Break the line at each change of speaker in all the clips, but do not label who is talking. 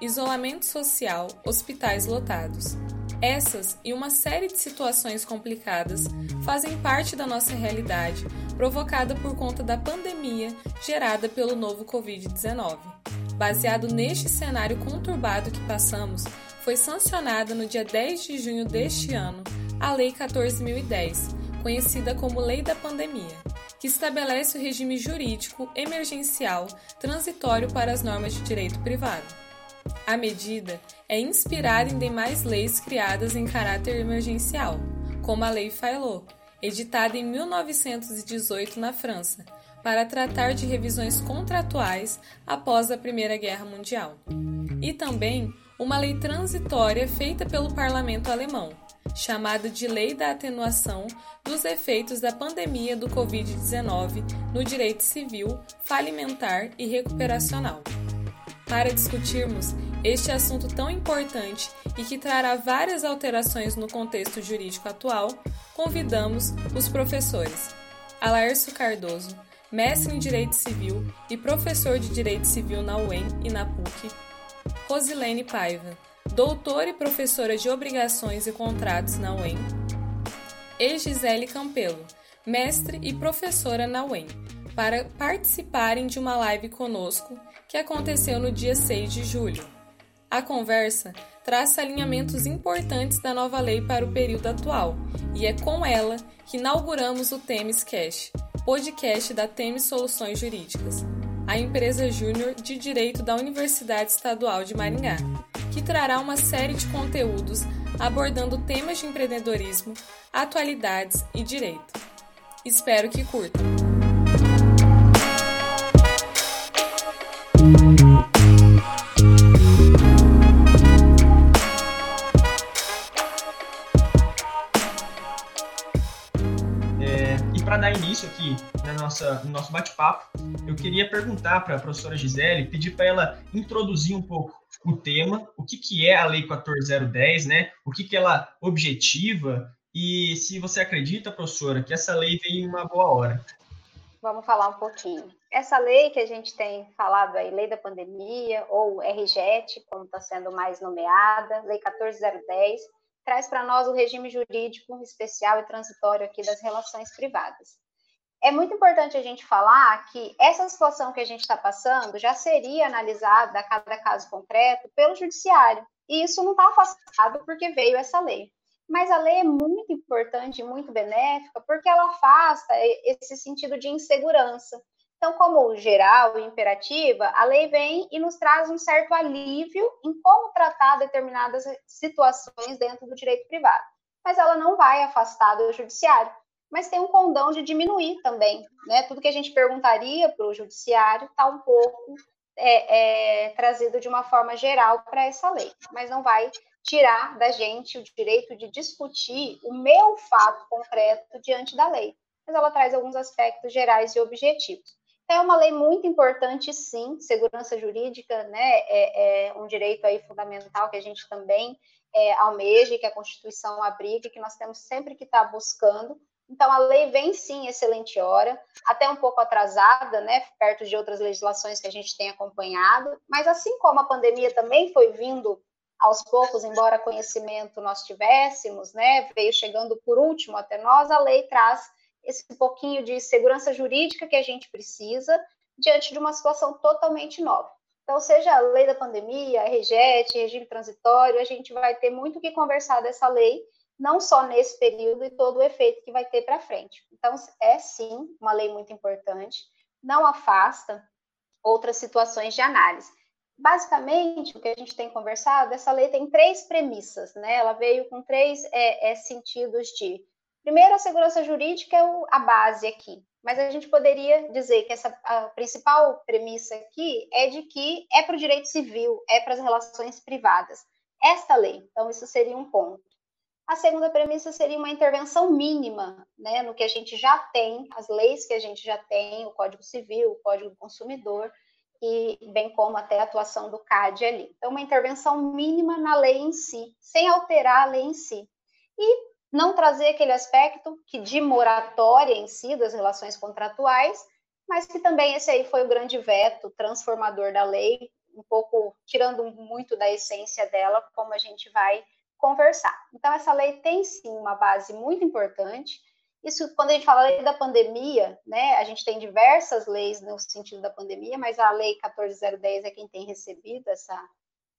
Isolamento social, hospitais lotados. Essas e uma série de situações complicadas fazem parte da nossa realidade, provocada por conta da pandemia gerada pelo novo Covid-19. Baseado neste cenário conturbado que passamos, foi sancionada no dia 10 de junho deste ano a Lei 14.010, conhecida como Lei da Pandemia, que estabelece o regime jurídico emergencial transitório para as normas de direito privado. A medida é inspirada em demais leis criadas em caráter emergencial, como a Lei Failot, editada em 1918 na França, para tratar de revisões contratuais após a Primeira Guerra Mundial. E também uma lei transitória feita pelo parlamento alemão, chamada de Lei da Atenuação dos Efeitos da Pandemia do Covid-19 no Direito Civil, Falimentar e Recuperacional. Para discutirmos este assunto tão importante e que trará várias alterações no contexto jurídico atual, convidamos os professores Alaércio Cardoso, mestre em Direito Civil e professor de Direito Civil na UEM e na PUC, Rosilene Paiva, doutora e professora de Obrigações e Contratos na UEM, e Gisele Campelo, mestre e professora na UEM, para participarem de uma live conosco que aconteceu no dia 6 de julho. A conversa traça alinhamentos importantes da nova lei para o período atual, e é com ela que inauguramos o Temes Cash, podcast da Temes Soluções Jurídicas, a empresa júnior de direito da Universidade Estadual de Maringá, que trará uma série de conteúdos abordando temas de empreendedorismo, atualidades e direito. Espero que curtam!
Início aqui na nossa, no nosso bate-papo, eu queria perguntar para a professora Gisele, pedir para ela introduzir um pouco o tema, o que, que é a Lei 14010, né? O que, que ela objetiva e se você acredita, professora, que essa lei veio em uma boa hora.
Vamos falar um pouquinho. Essa lei que a gente tem falado aí, Lei da Pandemia, ou RGET, como está sendo mais nomeada, Lei 14010, traz para nós o regime jurídico especial e transitório aqui das relações privadas é muito importante a gente falar que essa situação que a gente está passando já seria analisada a cada caso concreto pelo judiciário. E isso não está afastado porque veio essa lei. Mas a lei é muito importante, muito benéfica, porque ela afasta esse sentido de insegurança. Então, como geral e imperativa, a lei vem e nos traz um certo alívio em como tratar determinadas situações dentro do direito privado. Mas ela não vai afastar do judiciário mas tem um condão de diminuir também, né? Tudo que a gente perguntaria para o judiciário está um pouco é, é, trazido de uma forma geral para essa lei, mas não vai tirar da gente o direito de discutir o meu fato concreto diante da lei, mas ela traz alguns aspectos gerais e objetivos. Então, é uma lei muito importante, sim, segurança jurídica, né, é, é um direito aí fundamental que a gente também é, almeja, que a Constituição abriga, que nós temos sempre que estar tá buscando, então, a lei vem sim excelente hora, até um pouco atrasada, né, perto de outras legislações que a gente tem acompanhado, mas assim como a pandemia também foi vindo aos poucos, embora conhecimento nós tivéssemos, né, veio chegando por último até nós, a lei traz esse pouquinho de segurança jurídica que a gente precisa diante de uma situação totalmente nova. Então, seja a lei da pandemia, a REGET, regime transitório, a gente vai ter muito que conversar dessa lei não só nesse período e todo o efeito que vai ter para frente. Então, é sim uma lei muito importante, não afasta outras situações de análise. Basicamente, o que a gente tem conversado, essa lei tem três premissas, né? Ela veio com três é, é, sentidos de. Primeiro, a segurança jurídica é o, a base aqui, mas a gente poderia dizer que essa a principal premissa aqui é de que é para o direito civil, é para as relações privadas. Esta lei, então, isso seria um ponto. A segunda premissa seria uma intervenção mínima, né, no que a gente já tem, as leis que a gente já tem, o Código Civil, o Código do Consumidor, e bem como até a atuação do CAD ali. Então, uma intervenção mínima na lei em si, sem alterar a lei em si. E não trazer aquele aspecto que de moratória em si das relações contratuais, mas que também esse aí foi o grande veto transformador da lei um pouco tirando muito da essência dela, como a gente vai conversar. Então, essa lei tem sim uma base muito importante. Isso, quando a gente fala da pandemia, né, a gente tem diversas leis no sentido da pandemia, mas a lei 14010 é quem tem recebido essa,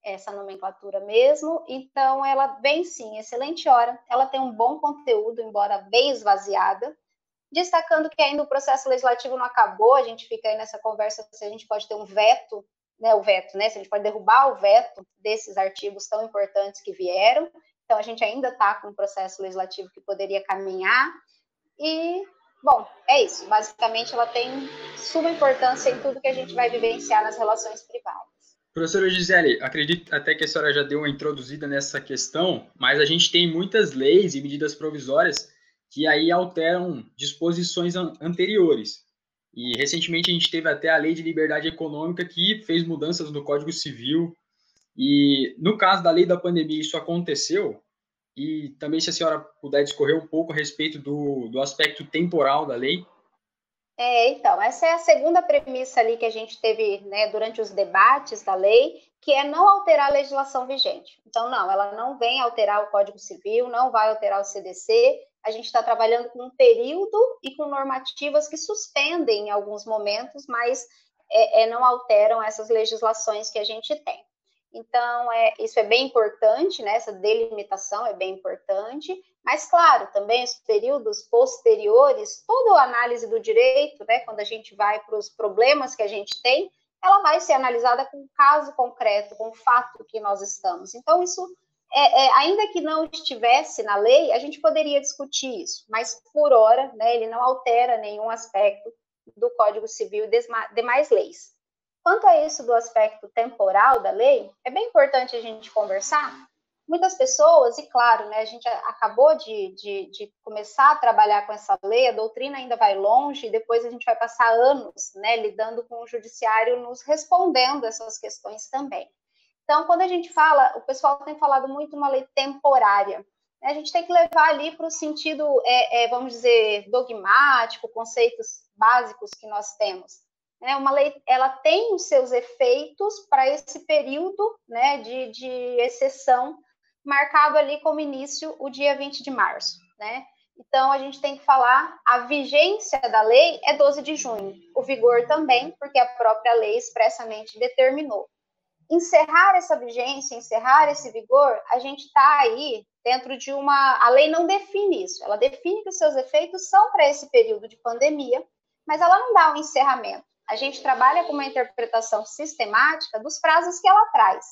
essa nomenclatura mesmo. Então, ela vem sim, excelente hora. Ela tem um bom conteúdo, embora bem esvaziada. Destacando que ainda o processo legislativo não acabou, a gente fica aí nessa conversa se a gente pode ter um veto né, o veto, né? Se a gente pode derrubar o veto desses artigos tão importantes que vieram. Então, a gente ainda está com um processo legislativo que poderia caminhar. E, bom, é isso. Basicamente, ela tem suma importância em tudo que a gente vai vivenciar nas relações privadas.
Professora Gisele, acredito até que a senhora já deu uma introduzida nessa questão, mas a gente tem muitas leis e medidas provisórias que aí alteram disposições anteriores. E recentemente a gente teve até a Lei de Liberdade Econômica que fez mudanças no Código Civil. E no caso da lei da pandemia, isso aconteceu. E também, se a senhora puder discorrer um pouco a respeito do, do aspecto temporal da lei.
É, então, essa é a segunda premissa ali que a gente teve né, durante os debates da lei, que é não alterar a legislação vigente. Então, não, ela não vem alterar o Código Civil, não vai alterar o CDC, a gente está trabalhando com um período e com normativas que suspendem em alguns momentos, mas é, é, não alteram essas legislações que a gente tem. Então, é, isso é bem importante, né? essa delimitação é bem importante, mas, claro, também os períodos posteriores, toda a análise do direito, né, quando a gente vai para os problemas que a gente tem, ela vai ser analisada com o caso concreto, com o fato que nós estamos. Então, isso é, é, ainda que não estivesse na lei, a gente poderia discutir isso, mas por hora, né, ele não altera nenhum aspecto do Código Civil e demais leis. Quanto a isso do aspecto temporal da lei, é bem importante a gente conversar. Muitas pessoas, e claro, né, a gente acabou de, de, de começar a trabalhar com essa lei, a doutrina ainda vai longe, e depois a gente vai passar anos né, lidando com o judiciário nos respondendo essas questões também. Então, quando a gente fala, o pessoal tem falado muito uma lei temporária. Né? A gente tem que levar ali para o sentido, é, é, vamos dizer, dogmático, conceitos básicos que nós temos. Né? Uma lei, ela tem os seus efeitos para esse período né, de, de exceção, marcado ali como início o dia 20 de março. Né? Então, a gente tem que falar, a vigência da lei é 12 de junho, o vigor também, porque a própria lei expressamente determinou encerrar essa vigência, encerrar esse vigor, a gente está aí dentro de uma. A lei não define isso, ela define que os seus efeitos são para esse período de pandemia, mas ela não dá um encerramento. A gente trabalha com uma interpretação sistemática dos prazos que ela traz.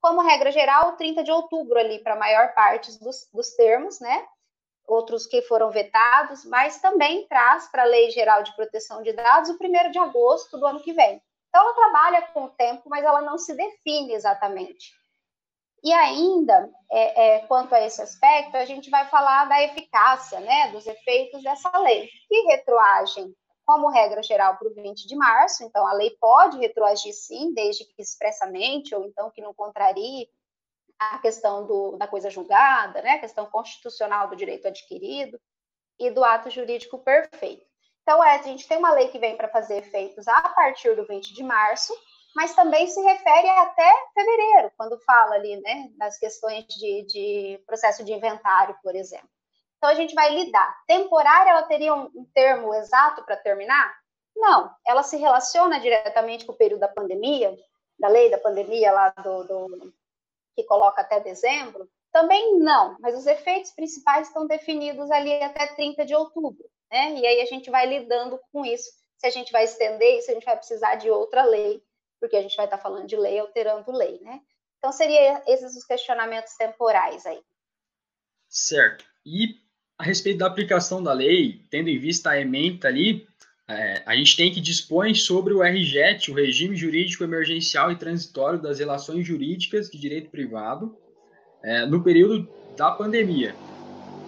Como regra geral, 30 de outubro ali para a maior parte dos, dos termos, né? Outros que foram vetados, mas também traz para a Lei Geral de Proteção de Dados o 1 de agosto do ano que vem. Então, ela trabalha com o tempo, mas ela não se define exatamente. E ainda, é, é, quanto a esse aspecto, a gente vai falar da eficácia, né, dos efeitos dessa lei, que retroagem, como regra geral, para o 20 de março. Então, a lei pode retroagir, sim, desde que expressamente, ou então que não contrarie a questão do, da coisa julgada, né, a questão constitucional do direito adquirido e do ato jurídico perfeito. Então, é, a gente tem uma lei que vem para fazer efeitos a partir do 20 de março, mas também se refere até fevereiro, quando fala ali, né, das questões de, de processo de inventário, por exemplo. Então, a gente vai lidar. Temporária, ela teria um, um termo exato para terminar? Não, ela se relaciona diretamente com o período da pandemia, da lei da pandemia lá do, do que coloca até dezembro? Também não, mas os efeitos principais estão definidos ali até 30 de outubro né? E aí a gente vai lidando com isso. Se a gente vai estender isso, a gente vai precisar de outra lei, porque a gente vai estar falando de lei alterando lei, né? Então, seria esses os questionamentos temporais aí.
Certo. E a respeito da aplicação da lei, tendo em vista a ementa ali, é, a gente tem que dispõe sobre o RGET, o Regime Jurídico Emergencial e Transitório das Relações Jurídicas de Direito Privado, é, no período da pandemia.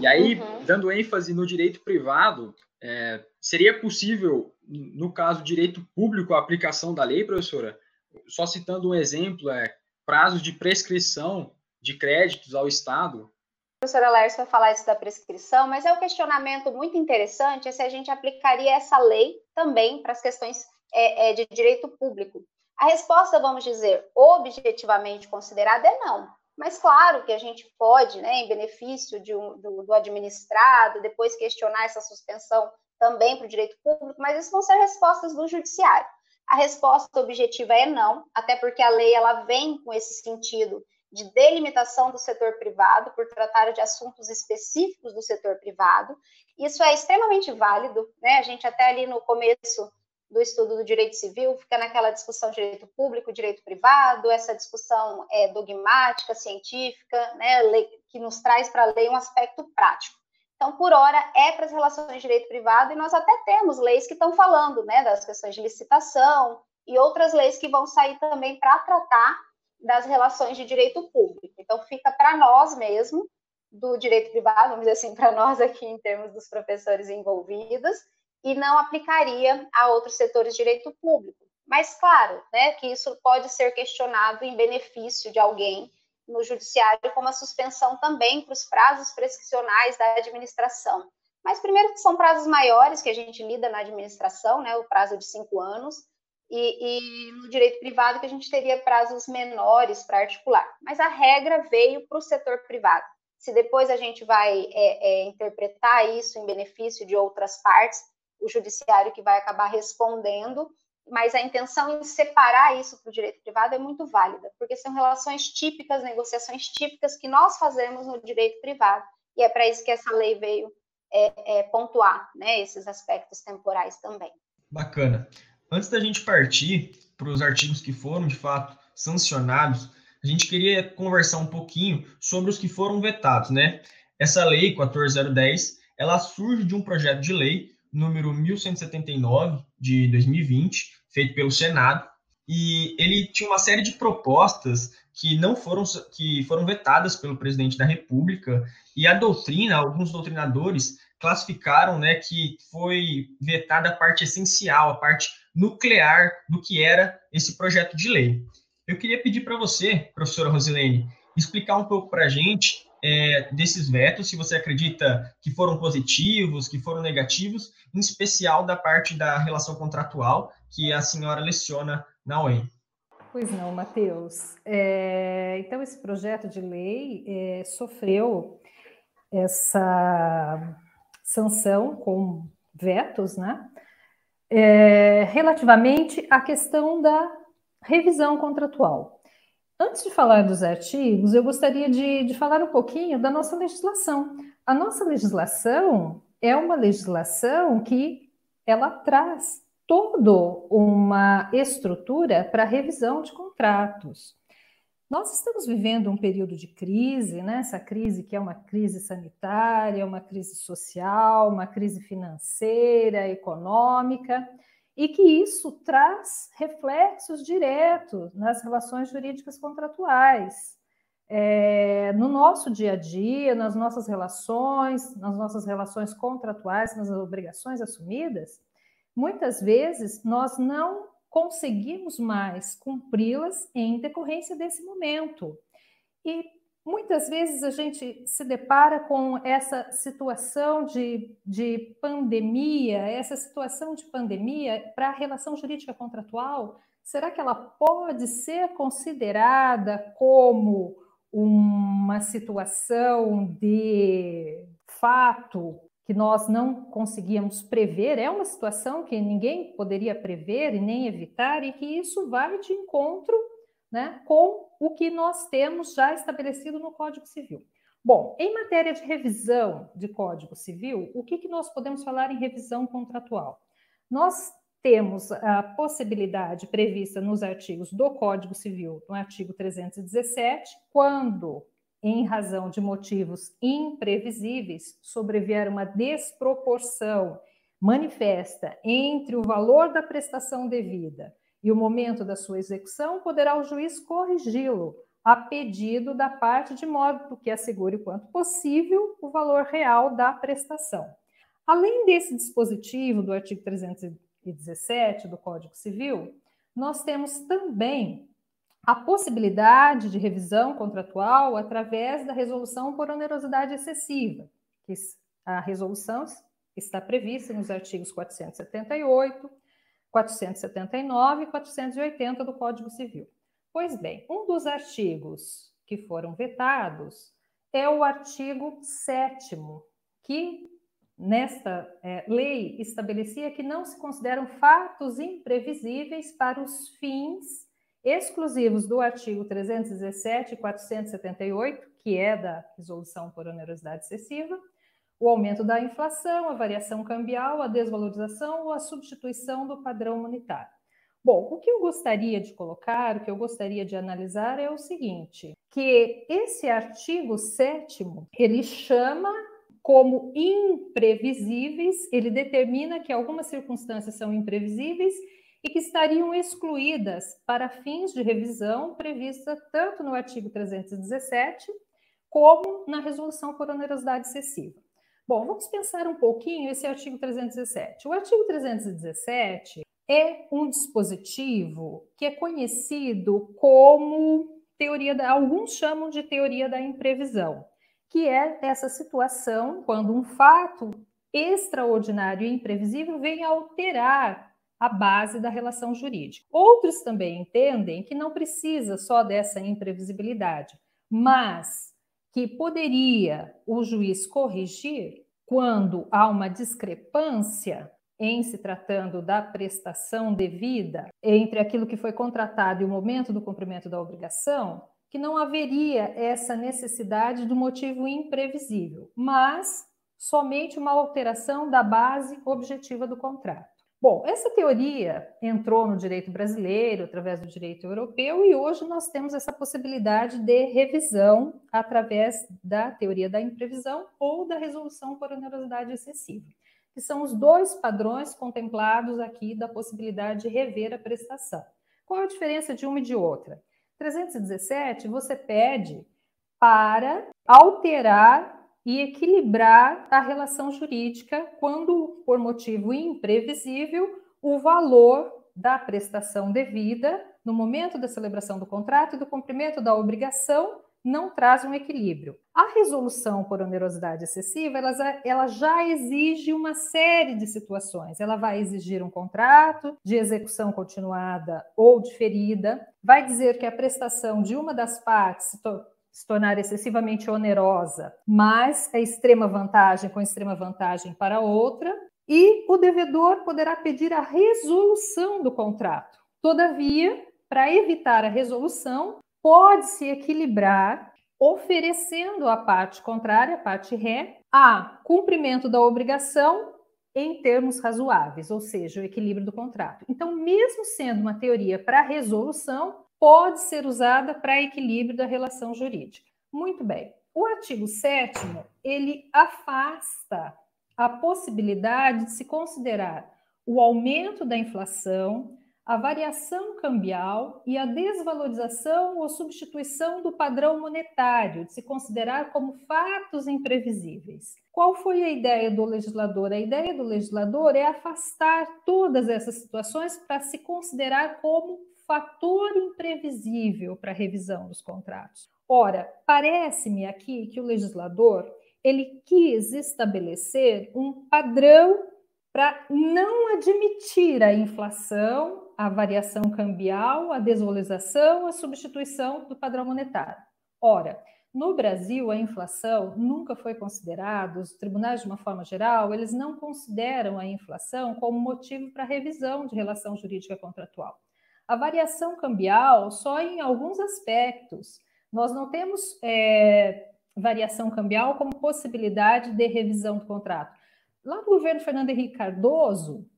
E aí, uhum. dando ênfase no direito privado, é, seria possível, no caso direito público, a aplicação da lei, professora? Só citando um exemplo, é prazos de prescrição de créditos ao Estado.
Professora Lércia vai falar isso da prescrição, mas é um questionamento muito interessante é se a gente aplicaria essa lei também para as questões é, é, de direito público. A resposta, vamos dizer, objetivamente considerada é não. Mas claro que a gente pode, né, em benefício de um, do, do administrado, depois questionar essa suspensão também para o direito público, mas isso vão ser respostas do judiciário. A resposta objetiva é não, até porque a lei ela vem com esse sentido de delimitação do setor privado por tratar de assuntos específicos do setor privado. Isso é extremamente válido, né? A gente até ali no começo do estudo do direito civil fica naquela discussão direito público, direito privado, essa discussão é dogmática, científica, né, que nos traz para a lei um aspecto prático. Então, por hora, é para as relações de direito privado, e nós até temos leis que estão falando né, das questões de licitação e outras leis que vão sair também para tratar das relações de direito público. Então, fica para nós mesmo, do direito privado, vamos dizer assim, para nós aqui em termos dos professores envolvidos, e não aplicaria a outros setores de direito público. Mas, claro, né, que isso pode ser questionado em benefício de alguém no judiciário, como a suspensão também para os prazos prescricionais da administração. Mas, primeiro, que são prazos maiores que a gente lida na administração, né, o prazo de cinco anos, e, e, no direito privado que a gente teria prazos menores para articular. Mas a regra veio para o setor privado. Se depois a gente vai é, é, interpretar isso em benefício de outras partes, o judiciário que vai acabar respondendo, mas a intenção em separar isso para o direito privado é muito válida, porque são relações típicas, negociações típicas que nós fazemos no direito privado, e é para isso que essa lei veio é, é, pontuar né, esses aspectos temporais também.
Bacana. Antes da gente partir para os artigos que foram, de fato, sancionados, a gente queria conversar um pouquinho sobre os que foram vetados, né? Essa lei 14010, ela surge de um projeto de lei número 1179 de 2020, feito pelo Senado, e ele tinha uma série de propostas que não foram que foram vetadas pelo presidente da República, e a doutrina, alguns doutrinadores classificaram, né, que foi vetada a parte essencial, a parte nuclear do que era esse projeto de lei. Eu queria pedir para você, professora Rosilene, explicar um pouco para a gente é, desses vetos, se você acredita que foram positivos, que foram negativos, em especial da parte da relação contratual que a senhora leciona na UEM.
Pois não, Matheus. É, então, esse projeto de lei é, sofreu essa sanção com vetos, né? É, relativamente à questão da revisão contratual. Antes de falar dos artigos, eu gostaria de, de falar um pouquinho da nossa legislação. A nossa legislação é uma legislação que ela traz toda uma estrutura para revisão de contratos. Nós estamos vivendo um período de crise, né? essa crise que é uma crise sanitária, uma crise social, uma crise financeira, econômica, e que isso traz reflexos diretos nas relações jurídicas contratuais. É, no nosso dia a dia, nas nossas relações, nas nossas relações contratuais, nas obrigações assumidas, muitas vezes nós não conseguimos mais cumpri-las em decorrência desse momento. E muitas vezes a gente se depara com essa situação de, de pandemia, essa situação de pandemia para a relação jurídica contratual, será que ela pode ser considerada como uma situação de fato que nós não conseguíamos prever, é uma situação que ninguém poderia prever e nem evitar, e que isso vai de encontro né, com o que nós temos já estabelecido no Código Civil. Bom, em matéria de revisão de Código Civil, o que, que nós podemos falar em revisão contratual? Nós temos a possibilidade prevista nos artigos do Código Civil, no artigo 317, quando em razão de motivos imprevisíveis, sobrevier uma desproporção manifesta entre o valor da prestação devida e o momento da sua execução, poderá o juiz corrigi-lo a pedido da parte, de modo que assegure o quanto possível o valor real da prestação. Além desse dispositivo do artigo 317 do Código Civil, nós temos também a possibilidade de revisão contratual através da resolução por onerosidade excessiva, que a resolução está prevista nos artigos 478, 479 e 480 do Código Civil. Pois bem, um dos artigos que foram vetados é o artigo 7 que nesta é, lei estabelecia que não se consideram fatos imprevisíveis para os fins exclusivos do artigo 317 e 478, que é da resolução por onerosidade excessiva, o aumento da inflação, a variação cambial, a desvalorização ou a substituição do padrão monetário. Bom, o que eu gostaria de colocar, o que eu gostaria de analisar é o seguinte, que esse artigo 7 ele chama como imprevisíveis, ele determina que algumas circunstâncias são imprevisíveis e que estariam excluídas para fins de revisão prevista tanto no artigo 317 como na resolução por onerosidade excessiva. Bom, vamos pensar um pouquinho esse artigo 317. O artigo 317 é um dispositivo que é conhecido como teoria da, alguns chamam de teoria da imprevisão, que é essa situação quando um fato extraordinário e imprevisível vem alterar a base da relação jurídica. Outros também entendem que não precisa só dessa imprevisibilidade, mas que poderia o juiz corrigir quando há uma discrepância em se tratando da prestação devida entre aquilo que foi contratado e o momento do cumprimento da obrigação, que não haveria essa necessidade do motivo imprevisível, mas somente uma alteração da base objetiva do contrato. Bom, essa teoria entrou no direito brasileiro através do direito europeu e hoje nós temos essa possibilidade de revisão através da teoria da imprevisão ou da resolução por onerosidade excessiva, que são os dois padrões contemplados aqui da possibilidade de rever a prestação. Qual a diferença de uma e de outra? 317 você pede para alterar e equilibrar a relação jurídica quando, por motivo imprevisível, o valor da prestação devida no momento da celebração do contrato e do cumprimento da obrigação não traz um equilíbrio. A resolução por onerosidade excessiva, ela, ela já exige uma série de situações. Ela vai exigir um contrato de execução continuada ou diferida, vai dizer que a prestação de uma das partes se tornar excessivamente onerosa, mas é extrema vantagem com extrema vantagem para outra, e o devedor poderá pedir a resolução do contrato. Todavia, para evitar a resolução, pode-se equilibrar oferecendo à parte contrária, a parte ré, a cumprimento da obrigação em termos razoáveis, ou seja, o equilíbrio do contrato. Então, mesmo sendo uma teoria para resolução, pode ser usada para equilíbrio da relação jurídica. Muito bem. O artigo 7 ele afasta a possibilidade de se considerar o aumento da inflação, a variação cambial e a desvalorização ou substituição do padrão monetário, de se considerar como fatos imprevisíveis. Qual foi a ideia do legislador? A ideia do legislador é afastar todas essas situações para se considerar como fator imprevisível para a revisão dos contratos. Ora, parece-me aqui que o legislador ele quis estabelecer um padrão para não admitir a inflação, a variação cambial, a desvalorização, a substituição do padrão monetário. Ora, no Brasil, a inflação nunca foi considerada, os tribunais, de uma forma geral, eles não consideram a inflação como motivo para revisão de relação jurídica contratual a variação cambial só em alguns aspectos. Nós não temos é, variação cambial como possibilidade de revisão do contrato. Lá no governo Fernando Henrique Cardoso,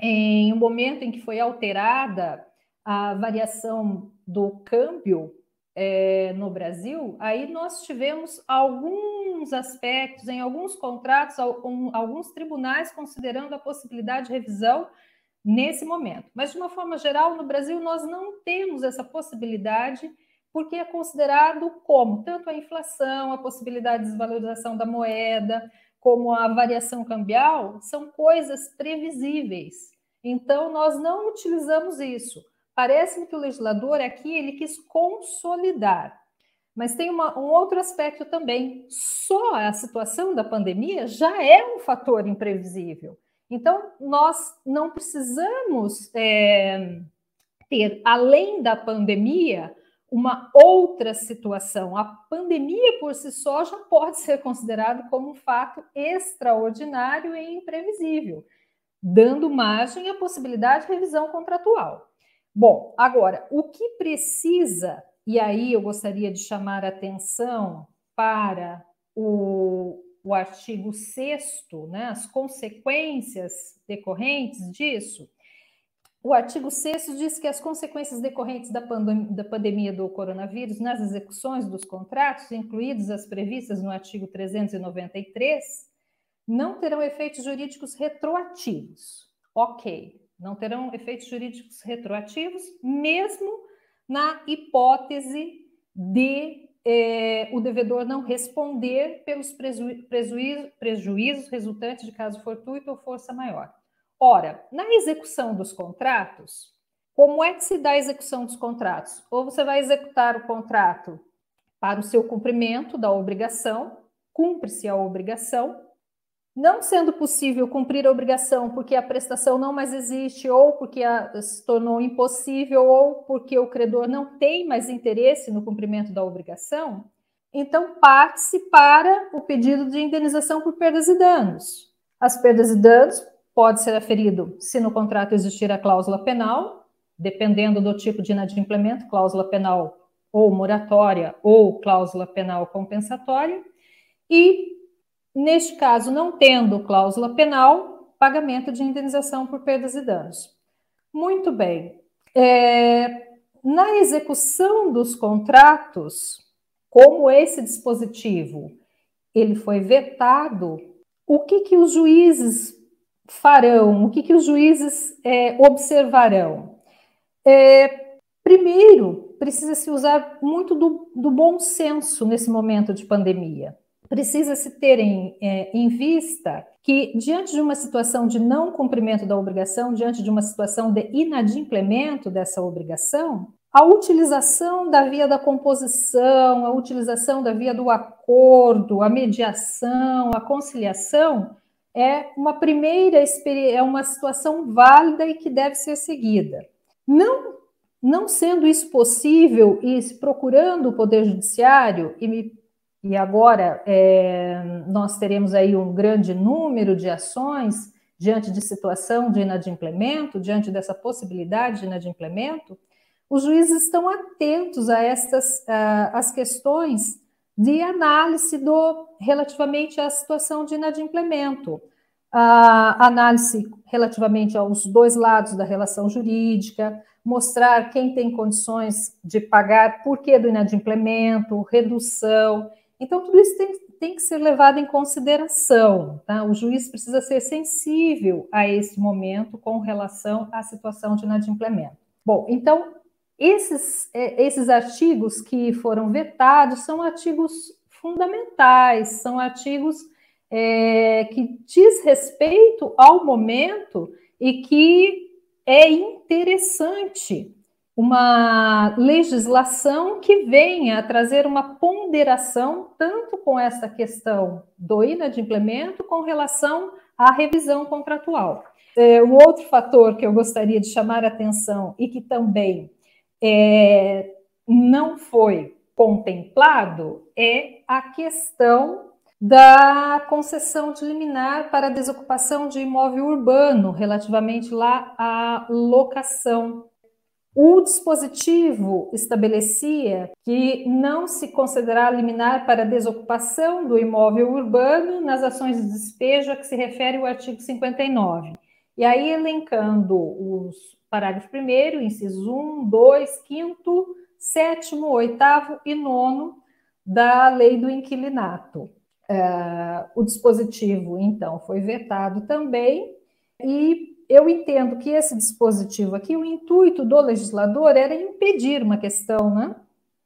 em um momento em que foi alterada a variação do câmbio é, no Brasil, aí nós tivemos alguns aspectos, em alguns contratos, alguns tribunais considerando a possibilidade de revisão nesse momento. Mas, de uma forma geral, no Brasil, nós não temos essa possibilidade, porque é considerado como tanto a inflação, a possibilidade de desvalorização da moeda, como a variação cambial, são coisas previsíveis. Então, nós não utilizamos isso. Parece-me que o legislador aqui ele quis consolidar. Mas tem uma, um outro aspecto também. Só a situação da pandemia já é um fator imprevisível. Então, nós não precisamos é, ter, além da pandemia, uma outra situação. A pandemia por si só já pode ser considerado como um fato extraordinário e imprevisível, dando margem à possibilidade de revisão contratual. Bom, agora, o que precisa, e aí eu gostaria de chamar a atenção para o, o artigo 6, né, as consequências decorrentes disso, o artigo 6 diz que as consequências decorrentes da, pandem da pandemia do coronavírus nas execuções dos contratos, incluídas as previstas no artigo 393, não terão efeitos jurídicos retroativos. Ok, não terão efeitos jurídicos retroativos, mesmo na hipótese de eh, o devedor não responder pelos prejuízos, prejuízos resultantes de caso fortuito ou força maior. Ora, na execução dos contratos, como é que se dá a execução dos contratos? Ou você vai executar o contrato para o seu cumprimento da obrigação, cumpre-se a obrigação, não sendo possível cumprir a obrigação porque a prestação não mais existe, ou porque a, se tornou impossível, ou porque o credor não tem mais interesse no cumprimento da obrigação, então parte-se para o pedido de indenização por perdas e danos. As perdas e danos pode ser aferido se no contrato existir a cláusula penal, dependendo do tipo de inadimplemento, cláusula penal ou moratória ou cláusula penal compensatória, e, neste caso, não tendo cláusula penal, pagamento de indenização por perdas e danos. Muito bem. É, na execução dos contratos, como esse dispositivo ele foi vetado, o que, que os juízes farão? O que, que os juízes é, observarão? É, primeiro, precisa se usar muito do, do, bom senso nesse momento de pandemia. Precisa se ter em, é, em vista que, diante de uma situação de não cumprimento da obrigação, diante de uma situação de inadimplemento dessa obrigação, a utilização da via da composição, a utilização da via do acordo, a mediação, a conciliação, é uma primeira é uma situação válida e que deve ser seguida. Não não sendo isso possível e procurando o poder judiciário e, me, e agora é, nós teremos aí um grande número de ações diante de situação de inadimplemento, diante dessa possibilidade de inadimplemento, os juízes estão atentos a estas as questões de análise do relativamente à situação de inadimplemento, a análise relativamente aos dois lados da relação jurídica, mostrar quem tem condições de pagar, por que do inadimplemento, redução. Então, tudo isso tem, tem que ser levado em consideração. Tá? O juiz precisa ser sensível a esse momento com relação à situação de inadimplemento. Bom, então, esses, é, esses artigos que foram vetados são artigos fundamentais, são artigos é, que diz respeito ao momento e que é interessante uma legislação que venha a trazer uma ponderação tanto com essa questão do inadimplemento com relação à revisão contratual. É, o outro fator que eu gostaria de chamar a atenção e que também é, não foi contemplado é a questão da concessão de liminar para desocupação de imóvel urbano, relativamente lá à locação. O dispositivo estabelecia que não se considerará liminar para desocupação do imóvel urbano nas ações de despejo a que se refere o artigo 59. E aí, elencando os parágrafos 1, incisos 1, 2, 5, 7, 8 e 9 da lei do inquilinato. Uh, o dispositivo, então, foi vetado também, e eu entendo que esse dispositivo aqui, o intuito do legislador era impedir uma questão né,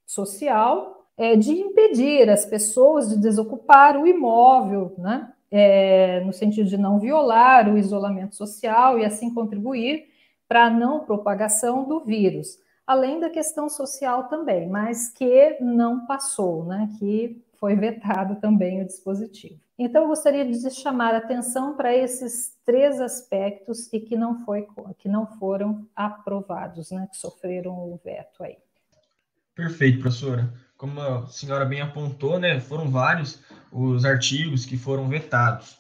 social, é, de impedir as pessoas de desocupar o imóvel, né, é, no sentido de não violar o isolamento social e assim contribuir para a não propagação do vírus, além da questão social também, mas que não passou, né, que foi vetado também o dispositivo. Então, eu gostaria de chamar atenção para esses três aspectos e que não, foi, que não foram aprovados, né, que sofreram o veto aí.
Perfeito, professora. Como a senhora bem apontou, né, foram vários os artigos que foram vetados.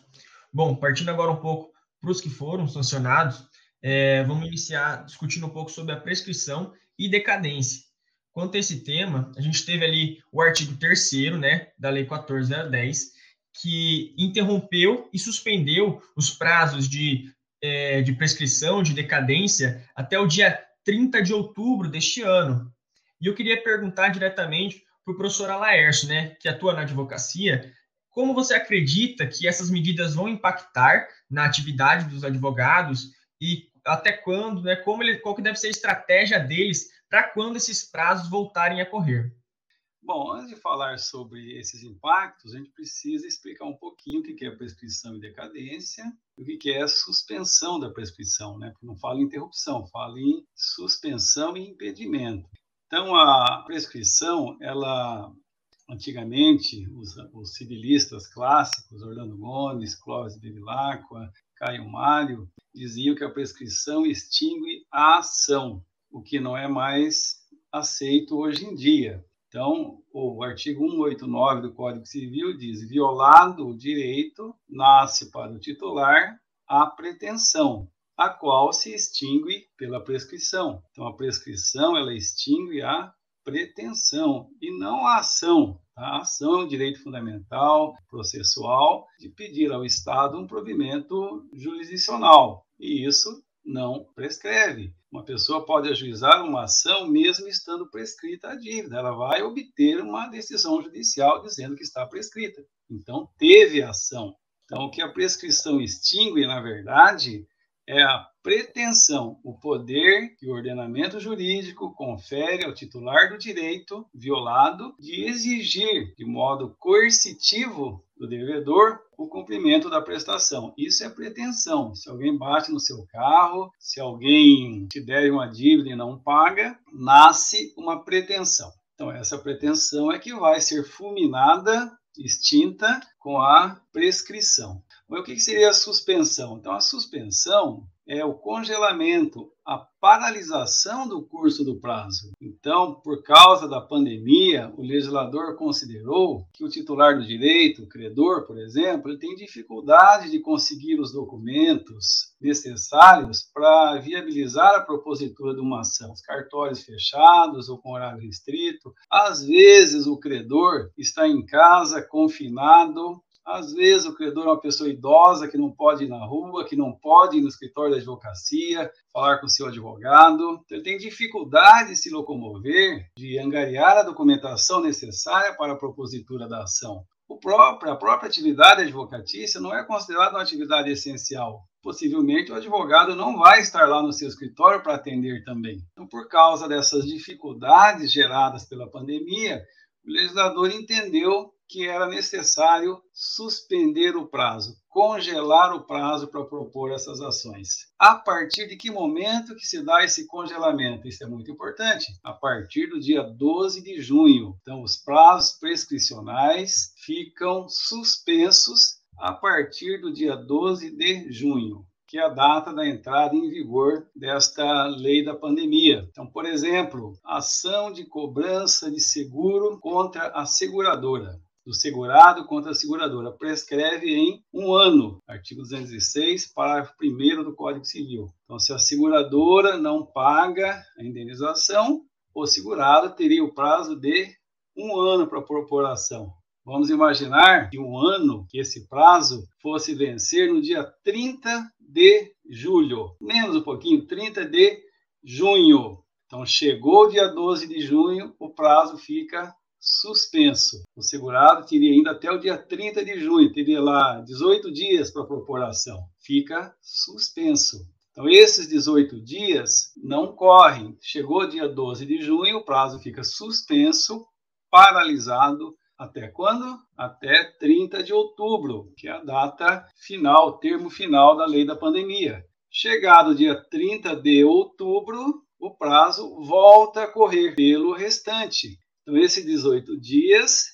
Bom, partindo agora um pouco para os que foram sancionados, é, vamos iniciar discutindo um pouco sobre a prescrição e decadência. Quanto a esse tema, a gente teve ali o artigo 3 né, da Lei 14010, que interrompeu e suspendeu os prazos de, é, de prescrição, de decadência, até o dia 30 de outubro deste ano. E eu queria perguntar diretamente para o professor Alaércio, né, que atua na advocacia, como você acredita que essas medidas vão impactar na atividade dos advogados e até quando, né, como ele, qual que deve ser a estratégia deles para quando esses prazos voltarem a correr?
Bom, antes de falar sobre esses impactos, a gente precisa explicar um pouquinho o que é prescrição e decadência e o que é suspensão da prescrição, né? Porque não fala em interrupção, fala em suspensão e impedimento. Então, a prescrição, ela antigamente, os, os civilistas clássicos, Orlando Gomes, Clóvis Bevilacqua, Caio Mário, diziam que a prescrição extingue a ação, o que não é mais aceito hoje em dia. Então, o artigo 189 do Código Civil diz: violado o direito, nasce para o titular a pretensão, a qual se extingue pela prescrição. Então, a prescrição ela extingue a pretensão e não a ação. A ação é um direito fundamental, processual, de pedir ao Estado um provimento jurisdicional. E isso não prescreve. Uma pessoa pode ajuizar uma ação mesmo estando prescrita a dívida. Ela vai obter uma decisão judicial dizendo que está prescrita. Então, teve ação. Então, o que a prescrição extingue, na verdade, é a pretensão, o poder que o ordenamento jurídico confere ao titular do direito violado de exigir de modo coercitivo do devedor o cumprimento da prestação. Isso é pretensão. Se alguém bate no seu carro, se alguém te der uma dívida e não paga, nasce uma pretensão. Então, essa pretensão é que vai ser fulminada, extinta com a prescrição. Mas o que seria a suspensão? Então, a suspensão é o congelamento, a paralisação do curso do prazo. Então, por causa da pandemia, o legislador considerou que o titular do direito, o credor, por exemplo, ele tem dificuldade de conseguir os documentos necessários para viabilizar a propositura de uma ação. Os cartórios fechados ou com horário restrito. Às vezes, o credor está em casa, confinado, às vezes o credor é uma pessoa idosa que não pode ir na rua, que não pode ir no escritório da advocacia, falar com o seu advogado. Então, ele tem dificuldade de se locomover, de angariar a documentação necessária para a propositura da ação. O próprio, a própria atividade advocatícia não é considerada uma atividade essencial. Possivelmente o advogado não vai estar lá no seu escritório para atender também. Então, por causa dessas dificuldades geradas pela pandemia, o legislador entendeu que era necessário suspender o prazo, congelar o prazo para propor essas ações. A partir de que momento que se dá esse congelamento? Isso é muito importante. A partir do dia 12 de junho. Então, os prazos prescricionais ficam suspensos a partir do dia 12 de junho que é a data da entrada em vigor desta lei da pandemia. Então, por exemplo, ação de cobrança de seguro contra a seguradora do segurado contra a seguradora. Prescreve em um ano, artigo 206, parágrafo 1 do Código Civil. Então, se a seguradora não paga a indenização, o segurado teria o prazo de um ano para propor a ação. Vamos imaginar que um ano, que esse prazo fosse vencer no dia 30 de julho, menos um pouquinho, 30 de junho. Então, chegou o dia 12 de junho, o prazo fica suspenso. O segurado teria ainda até o dia 30 de junho, teria lá 18 dias para propor a ação. Fica suspenso. Então, esses 18 dias não correm. Chegou dia 12 de junho, o prazo fica suspenso, paralisado. Até quando? Até 30 de outubro, que é a data final, termo final da lei da pandemia. Chegado dia 30 de outubro, o prazo volta a correr pelo restante. Então, esses 18 dias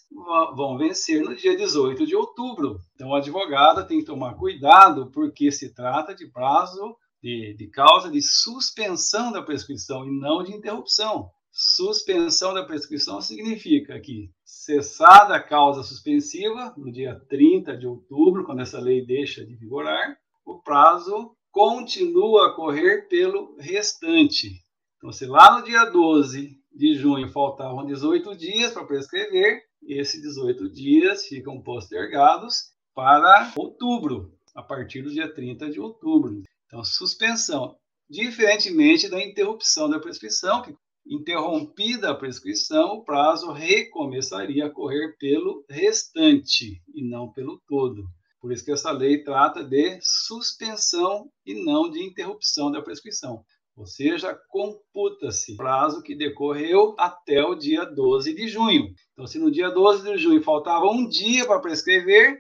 vão vencer no dia 18 de outubro. Então, o advogado tem que tomar cuidado, porque se trata de prazo de, de causa de suspensão da prescrição e não de interrupção. Suspensão da prescrição significa que, cessada a causa suspensiva, no dia 30 de outubro, quando essa lei deixa de vigorar, o prazo continua a correr pelo restante. Então, se lá no dia 12 de junho faltavam 18 dias para prescrever, esses 18 dias ficam postergados para outubro, a partir do dia 30 de outubro. Então, suspensão. Diferentemente da interrupção da prescrição, que interrompida a prescrição, o prazo recomeçaria a correr pelo restante e não pelo todo. Por isso que essa lei trata de suspensão e não de interrupção da prescrição. Ou seja, computa-se o prazo que decorreu até o dia 12 de junho. Então, se no dia 12 de junho faltava um dia para prescrever,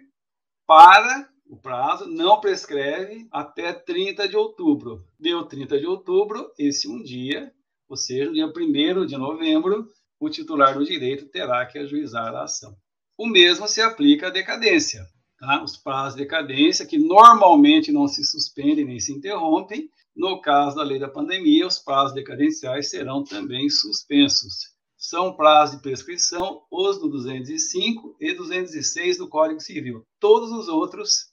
para o prazo, não prescreve até 30 de outubro. Deu 30 de outubro, esse um dia, ou seja, dia 1 de novembro, o titular do direito terá que ajuizar a ação. O mesmo se aplica à decadência. Tá? Os prazos de decadência, que normalmente não se suspendem nem se interrompem, no caso da lei da pandemia, os prazos decadenciais serão também suspensos. São prazos de prescrição os do 205 e 206 do Código Civil. Todos os outros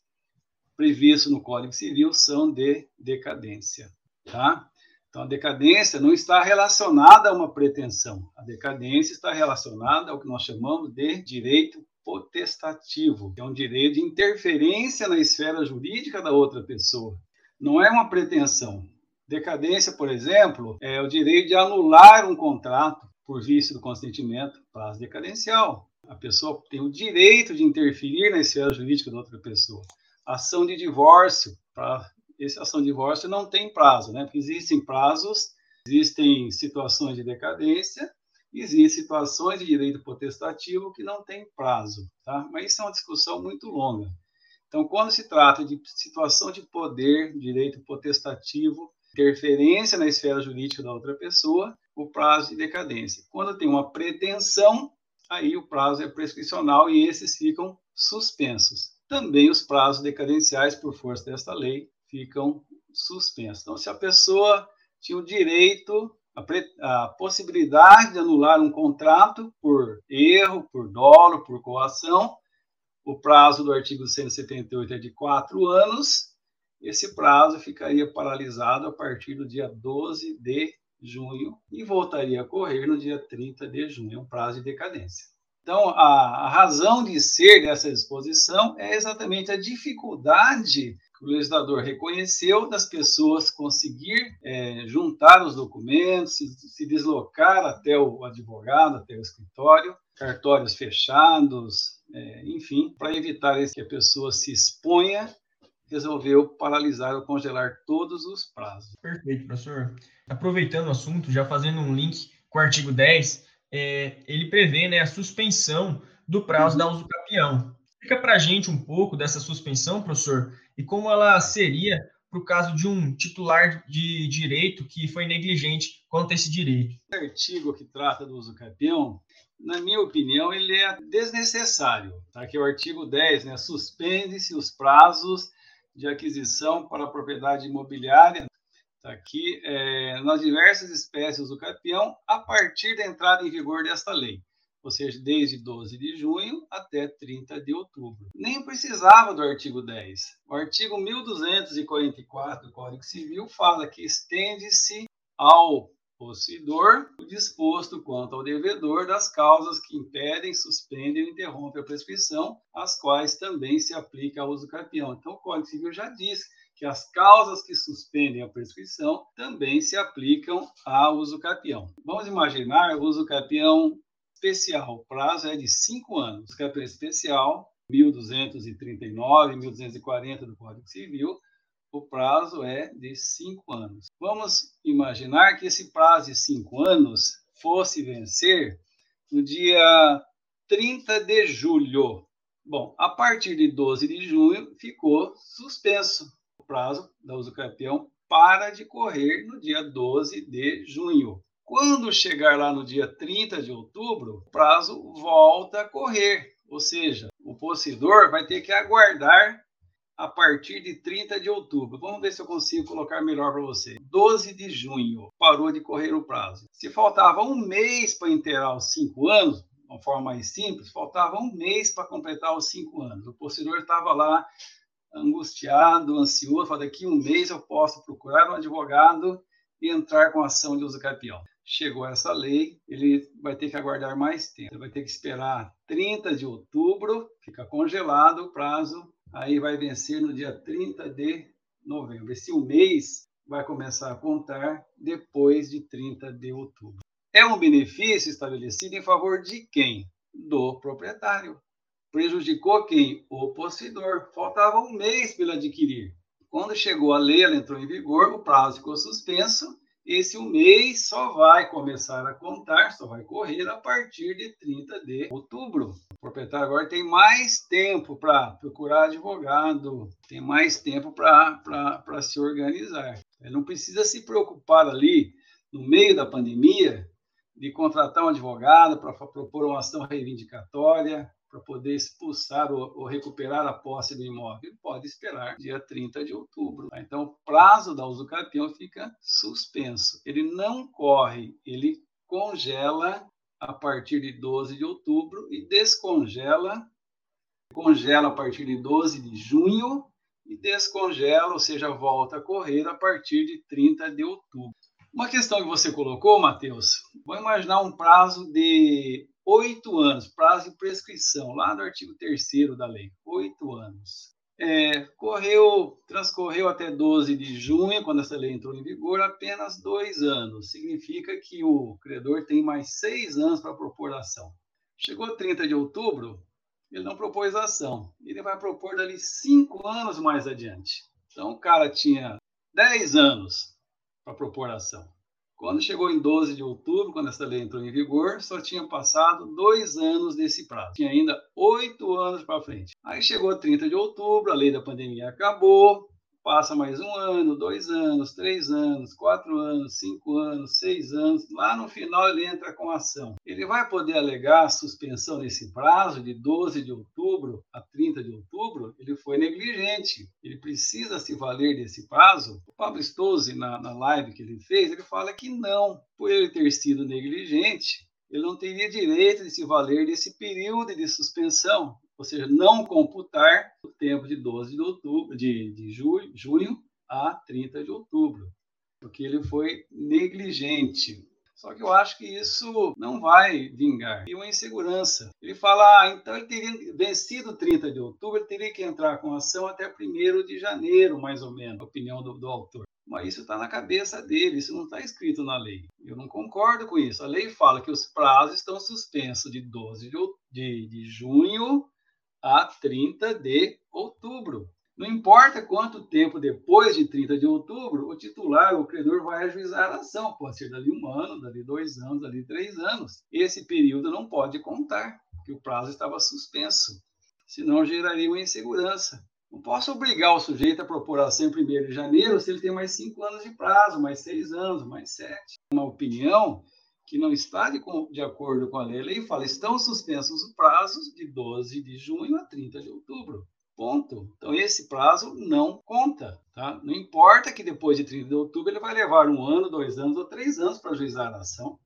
previstos no Código Civil são de decadência. Tá? Então, a decadência não está relacionada a uma pretensão. A decadência está relacionada ao que nós chamamos de direito potestativo, que é um direito de interferência na esfera jurídica da outra pessoa. Não é uma pretensão. Decadência, por exemplo, é o direito de anular um contrato por vício do consentimento, prazo decadencial. A pessoa tem o direito de interferir na esfera jurídica da outra pessoa. Ação de divórcio, para essa ação de divórcio não tem prazo, né? Porque existem prazos, existem situações de decadência, existem situações de direito potestativo que não tem prazo, tá? Mas isso é uma discussão muito longa. Então, quando se trata de situação de poder, direito potestativo, interferência na esfera jurídica da outra pessoa, o prazo de decadência. Quando tem uma pretensão, aí o prazo é prescricional e esses ficam suspensos. Também os prazos decadenciais, por força desta lei, ficam suspensos. Então, se a pessoa tinha o direito, a, a, possibilidade de anular um contrato por erro, por dolo, por coação, o prazo do artigo 178 é de quatro anos, esse prazo ficaria paralisado a partir do dia 12 de junho e voltaria a correr no dia 30 de junho, é um prazo de decadência. Então, a, a razão de ser dessa disposição é exatamente a dificuldade o legislador reconheceu das pessoas conseguir é, juntar os documentos, se, se, deslocar até o advogado, até o escritório, cartórios fechados, é, enfim, para evitar que a pessoa se exponha, resolveu paralisar ou congelar todos os prazos.
Perfeito, professor. Aproveitando o assunto, já fazendo um link com o artigo 10, é, ele prevê né, a suspensão do prazo uhum. da uso capião. Explica para a gente um pouco dessa suspensão, professor, e como ela seria para o caso de um titular de direito que foi negligente quanto a esse direito.
O artigo que trata do uso campeão, na minha opinião, ele é desnecessário. Tá? Que é o artigo 10, né? suspende-se os prazos de aquisição para a propriedade imobiliária tá? aqui é, nas diversas espécies do campeão a partir da entrada em vigor desta lei ou seja, desde 12 de junho até 30 de outubro. Nem precisava do artigo 10. O artigo 1244 do Código Civil fala que estende-se ao possuidor o disposto quanto ao devedor das causas que impedem, suspendem ou interrompem a prescrição, as quais também se aplica ao uso capião. Então, o Código Civil já diz que as causas que suspendem a prescrição também se aplicam ao uso capião. Vamos imaginar o uso capião especial, o prazo é de cinco anos. O campeão especial, 1239, 1240 do Código Civil, o prazo é de cinco anos. Vamos imaginar que esse prazo de cinco anos fosse vencer no dia 30 de julho. Bom, a partir de 12 de junho ficou suspenso. O prazo da uso campeão para de correr no dia 12 de junho. Quando chegar lá no dia 30 de outubro, o prazo volta a correr, ou seja, o possuidor vai ter que aguardar a partir de 30 de outubro. Vamos ver se eu consigo colocar melhor para você. 12 de junho, parou de correr o prazo. Se faltava um mês para inteirar os cinco anos, de uma forma mais simples, faltava um mês para completar os cinco anos. O possuidor estava lá angustiado, ansioso, falou, daqui um mês eu posso procurar um advogado e entrar com ação de uso capião. Chegou essa lei, ele vai ter que aguardar mais tempo. Ele vai ter que esperar 30 de outubro, fica congelado o prazo, aí vai vencer no dia 30 de novembro. Esse um mês vai começar a contar depois de 30 de outubro. É um benefício estabelecido em favor de quem? Do proprietário. Prejudicou quem? O possuidor. Faltava um mês para ele adquirir. Quando chegou a lei, ela entrou em vigor, o prazo ficou suspenso. Esse um mês só vai começar a contar, só vai correr a partir de 30 de outubro. O proprietário agora tem mais tempo para procurar advogado, tem mais tempo para se organizar. Ele não precisa se preocupar ali, no meio da pandemia, de contratar um advogado para propor uma ação reivindicatória, para poder expulsar ou, ou, recuperar a posse do imóvel. Ele pode esperar dia 30 de outubro. Tá? Então, o prazo da usucapião fica suspenso. Ele não corre, ele congela a partir de 12 de outubro e descongela, congela a partir de 12 de junho e descongela, ou seja, volta a correr a partir de 30 de outubro. Uma questão que você colocou, Matheus, vou imaginar um prazo de oito anos, prazo de prescrição, lá no artigo 3 da lei, oito anos. É, correu, transcorreu até 12 de junho, quando essa lei entrou em vigor, apenas dois anos. Significa que o credor tem mais seis anos para propor ação. Chegou 30 de outubro, ele não propôs ação. Ele vai propor dali cinco anos mais adiante. Então, o cara tinha 10 anos para propor ação. Quando chegou em 12 de outubro, quando essa lei entrou em vigor, só tinha passado dois anos desse prazo. Tinha ainda oito anos para frente. Aí chegou 30 de outubro, a lei da pandemia acabou, passa mais um ano, dois anos, três anos, quatro anos, cinco anos, seis anos. Lá no final ele entra com ação. Ele vai poder alegar suspensão nesse prazo de 12 de outubro a 30 de outubro? Ele foi negligente. Ele precisa se valer desse prazo. O Pablo Stose, na, na live que ele fez, ele fala que não, por ele ter sido negligente, ele não teria direito de se valer desse período de suspensão ou seja, não computar o tempo de 12 de outubro, de, de julho, junho a 30 de outubro, porque ele foi negligente. Só que eu acho que isso não vai vingar. E uma insegurança. Ele fala, ah, então ele teria vencido 30 de outubro, ele teria que entrar com ação até 1 de janeiro, mais ou menos, a opinião do, do autor. Mas isso está na cabeça dele, isso não está escrito na lei. Eu não concordo com isso. A lei fala que os prazos estão suspensos de 12 de, de, de junho a 30 de outubro. Não importa quanto tempo depois de 30 de outubro, o titular, o credor, vai ajuizar a ação. Pode ser dali um ano, dali dois anos, dali três anos. Esse período não pode contar, porque o prazo estava suspenso. Senão geraria uma insegurança. Não posso obrigar o sujeito a propor a ação em 1 de janeiro se ele tem mais cinco anos de prazo, mais seis anos, mais sete. Uma opinião que não está de, de acordo com a lei, a lei fala, estão suspensos os prazos de 12 de junho a 30 de outubro. Ponto. Então, esse prazo não conta. Tá? Não importa que depois de 30 de outubro ele vai levar um ano, dois anos ou três anos para ajuizar a ação.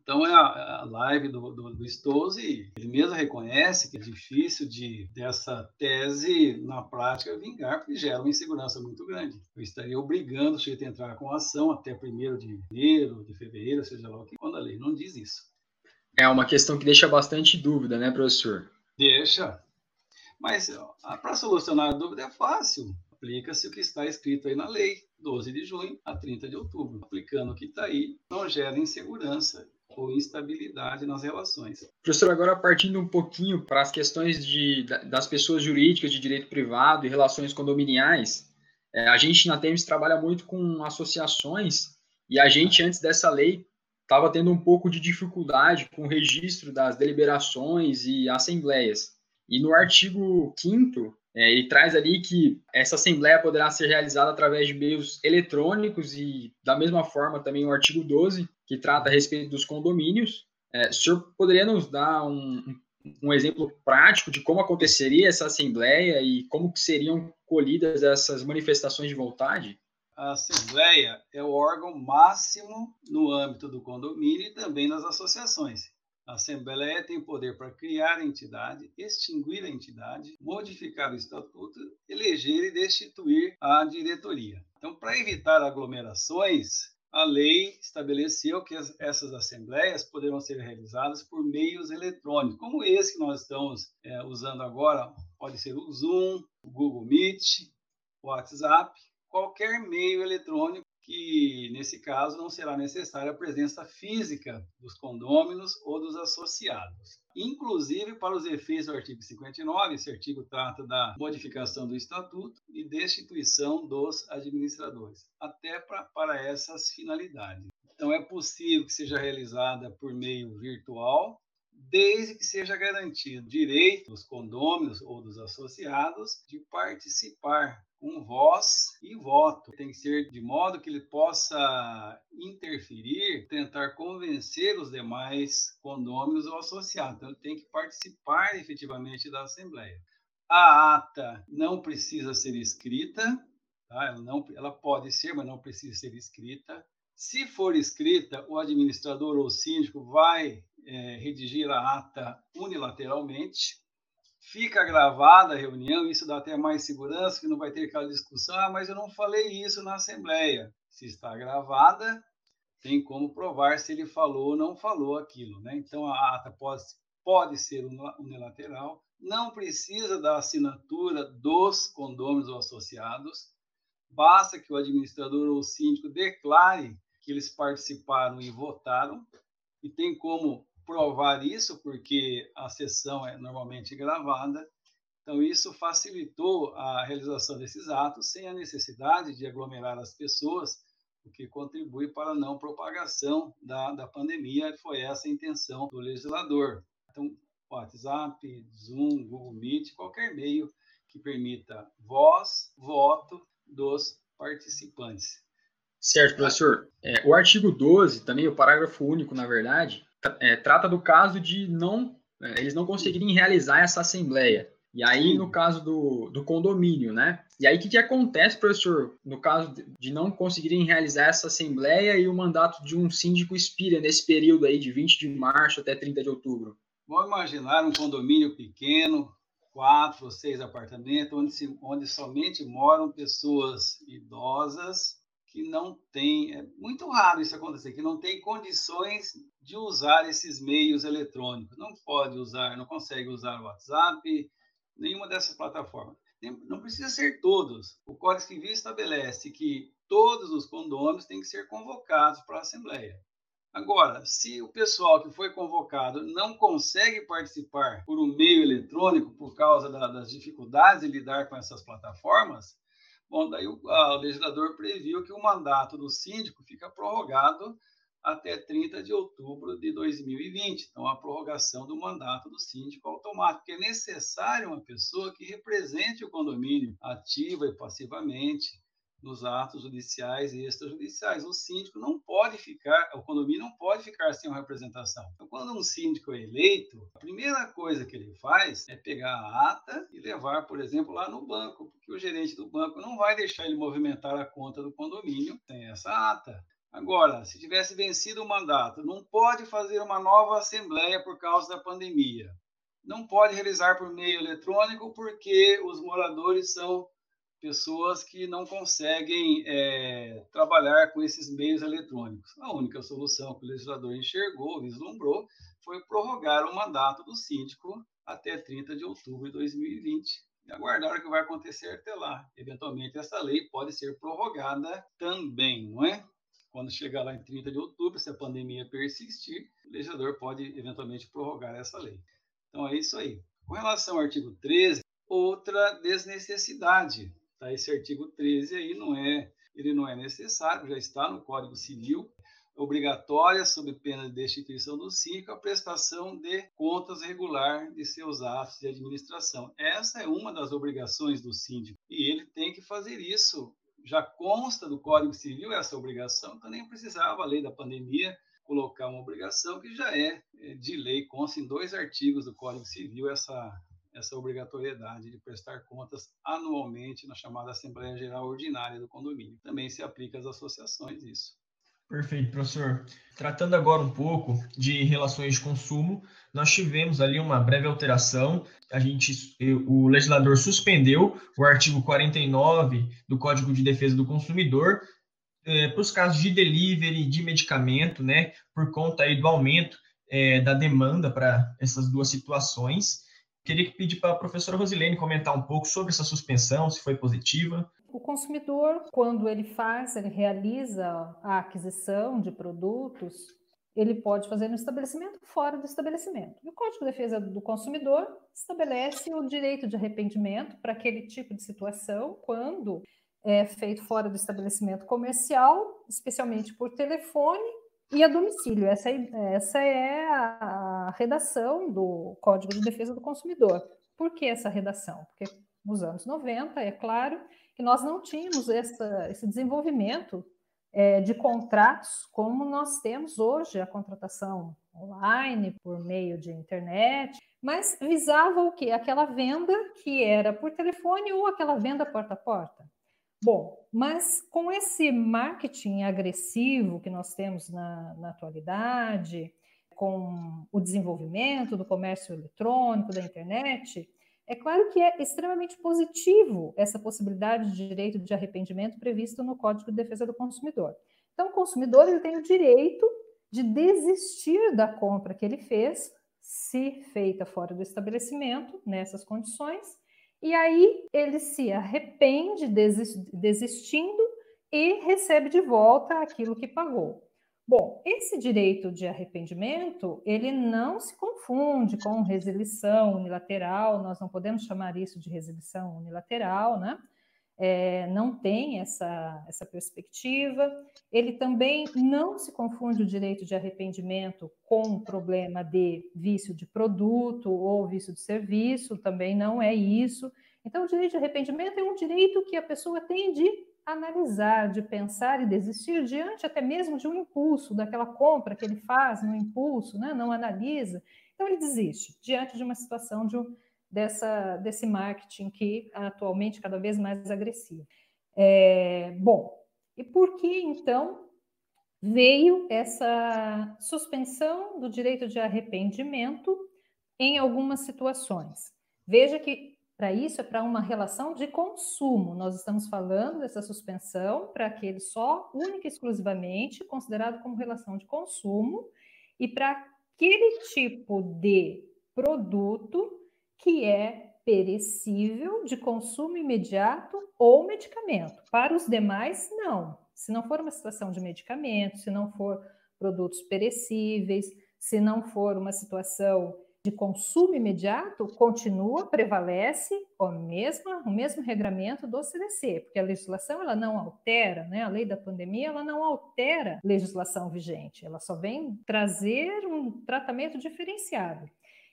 Então, é a, a live do, do, do Stose, ele mesmo reconhece que é difícil de dessa tese, na prática, vingar, porque gera uma insegurança muito grande. Eu estaria obrigando o sujeito a entrar com ação até 1 de janeiro, de fevereiro, seja lá o que, quando a lei não diz isso.
É uma questão que deixa bastante dúvida, né, professor?
Deixa. Mas para solucionar a dúvida é fácil. Aplica-se o que está escrito aí na lei, 12 de junho a 30 de outubro. Aplicando o que está aí, não gera insegurança ou instabilidade nas relações.
Professor, agora partindo um pouquinho para as questões de, das pessoas jurídicas de direito privado e relações condominiais, é, a gente na TEMS trabalha muito com associações e a gente, antes dessa lei, estava tendo um pouco de dificuldade com o registro das deliberações e assembleias. E no artigo 5 é, ele traz ali que essa assembleia poderá ser realizada através de meios eletrônicos e, da mesma forma, também o artigo 12 que trata a respeito dos condomínios. É, o senhor poderia nos dar um, um exemplo prático de como aconteceria essa assembleia e como que seriam colhidas essas manifestações de vontade?
A assembleia é o órgão máximo no âmbito do condomínio e também nas associações. A Assembleia tem poder para criar a entidade, extinguir a entidade, modificar o estatuto, eleger e destituir a diretoria. Então, para evitar aglomerações, a lei estabeleceu que essas assembleias poderão ser realizadas por meios eletrônicos, como esse que nós estamos é, usando agora, pode ser o Zoom, o Google Meet, o WhatsApp, qualquer meio eletrônico que, nesse caso, não será necessária a presença física dos condôminos ou dos associados. Inclusive, para os efeitos do artigo 59, esse artigo trata da modificação do estatuto e destituição dos administradores, até pra, para essas finalidades. Então, é possível que seja realizada por meio virtual, desde que seja garantido direito dos condôminos ou dos associados de participar com voz e voto. Tem que ser de modo que ele possa interferir, tentar convencer os demais condôminos ou associados. Então, ele tem que participar efetivamente da Assembleia. A ata não precisa ser escrita, tá? ela, não, ela pode ser, mas não precisa ser escrita. Se for escrita, o administrador ou síndico vai é, redigir a ata unilateralmente, fica gravada a reunião, isso dá até mais segurança, que não vai ter aquela discussão, ah, mas eu não falei isso na Assembleia. Se está gravada, tem como provar se ele falou ou não falou aquilo. Né? Então, a ata pode, pode ser unilateral, não precisa da assinatura dos condôminos ou associados, basta que o administrador ou o síndico declare que eles participaram e votaram, e tem como provar isso, porque a sessão é normalmente gravada. Então, isso facilitou a realização desses atos sem a necessidade de aglomerar as pessoas, o que contribui para a não propagação da, da pandemia. Foi essa a intenção do legislador. Então, WhatsApp, Zoom, Google Meet, qualquer meio que permita voz, voto dos participantes.
Certo, professor. É, o artigo 12, também o parágrafo único, na verdade, é, trata do caso de não é, eles não conseguirem realizar essa assembleia. E aí, no caso do, do condomínio, né? E aí, o que, que acontece, professor, no caso de não conseguirem realizar essa assembleia e o mandato de um síndico expira nesse período aí, de 20 de março até 30 de outubro?
Vamos imaginar um condomínio pequeno, quatro ou seis apartamentos, onde, se, onde somente moram pessoas idosas que não tem, é muito raro isso acontecer, que não tem condições de usar esses meios eletrônicos. Não pode usar, não consegue usar o WhatsApp, nenhuma dessas plataformas. Não precisa ser todos. O Código Civil estabelece que todos os condôminos têm que ser convocados para a Assembleia. Agora, se o pessoal que foi convocado não consegue participar por um meio eletrônico por causa da, das dificuldades de lidar com essas plataformas, Bom, daí o, a, o legislador previu que o mandato do síndico fica prorrogado até 30 de outubro de 2020. Então, a prorrogação do mandato do síndico automático, é necessário uma pessoa que represente o condomínio ativa e passivamente, nos atos judiciais e extrajudiciais. O síndico não pode ficar, o condomínio não pode ficar sem uma representação. Então, quando um síndico é eleito, a primeira coisa que ele faz é pegar a ata e levar, por exemplo, lá no banco, porque o gerente do banco não vai deixar ele movimentar a conta do condomínio sem essa ata. Agora, se tivesse vencido o mandato, não pode fazer uma nova assembleia por causa da pandemia. Não pode realizar por meio eletrônico porque os moradores são pessoas que não conseguem é, trabalhar com esses meios eletrônicos. A única solução que o legislador enxergou, vislumbrou, foi prorrogar o mandato do síndico até 30 de outubro de 2020 e aguardar o que vai acontecer até lá. Eventualmente, essa lei pode ser prorrogada também, não é? Quando chegar lá em 30 de outubro, se a pandemia persistir, o legislador pode eventualmente prorrogar essa lei. Então, é isso aí. Com relação ao artigo 13, outra desnecessidade Tá? Esse artigo 13 aí não é, ele não é necessário, já está no Código Civil, obrigatória, sob pena de destituição do síndico, a prestação de contas regular de seus atos de administração. Essa é uma das obrigações do síndico e ele tem que fazer isso. Já consta do Código Civil essa obrigação, então nem precisava a lei da pandemia colocar uma obrigação que já é, é de lei, consta em dois artigos do Código Civil essa, essa obrigatoriedade de prestar contas anualmente na chamada Assembleia Geral Ordinária do condomínio. Também se aplica às associações isso.
Perfeito, professor. Tratando agora um pouco de relações de consumo, nós tivemos ali uma breve alteração. A gente, o legislador suspendeu o artigo 49 do Código de Defesa do Consumidor é, para os casos de delivery de medicamento, né, por conta aí do aumento é, da demanda para essas duas situações. Queria pedir para a professora Rosilene comentar um pouco sobre essa suspensão, se foi positiva.
O consumidor, quando ele faz, ele realiza a aquisição de produtos, ele pode fazer no estabelecimento fora do estabelecimento. E o Código de Defesa do Consumidor estabelece o direito de arrependimento para aquele tipo de situação, quando é feito fora do estabelecimento comercial, especialmente por telefone e a domicílio. Essa é, essa é a redação do Código de Defesa do Consumidor. Por que essa redação? Porque nos anos 90, é claro, que nós não tínhamos essa, esse desenvolvimento é, de contratos como nós temos hoje, a contratação online, por meio de internet, mas visava o quê? Aquela venda que era por telefone ou aquela venda porta a porta. Bom, mas com esse marketing agressivo que nós temos na, na atualidade, com o desenvolvimento do comércio eletrônico, da internet, é claro que é extremamente positivo essa possibilidade de direito de arrependimento previsto no Código de Defesa do Consumidor. Então, o consumidor ele tem o direito de desistir da compra que ele fez, se feita fora do estabelecimento, nessas condições, e aí ele se arrepende, desistindo, e recebe de volta aquilo que pagou. Bom, esse direito de arrependimento, ele não se confunde com resilição unilateral, nós não podemos chamar isso de resilição unilateral, né? É, não tem essa, essa perspectiva. Ele também não se confunde o direito de arrependimento com o problema de vício de produto ou vício de serviço, também não é isso. Então, o direito de arrependimento é um direito que a pessoa tem de analisar, de pensar e desistir diante até mesmo de um impulso, daquela compra que ele faz no impulso, né? não analisa. Então, ele desiste diante de uma situação de um, dessa, desse marketing que atualmente cada vez mais agressivo. É, bom, e por que então veio essa suspensão do direito de arrependimento em algumas situações? Veja que para isso é para uma relação de consumo. Nós estamos falando dessa suspensão para aquele só, única e exclusivamente, considerado como relação de consumo, e para aquele tipo de produto que é perecível, de consumo imediato ou medicamento. Para os demais, não. Se não for uma situação de medicamento, se não for produtos perecíveis, se não for uma situação de consumo imediato continua, prevalece o mesmo, o mesmo regramento do CDC, porque a legislação ela não altera, né? a lei da pandemia ela não altera legislação vigente, ela só vem trazer um tratamento diferenciado.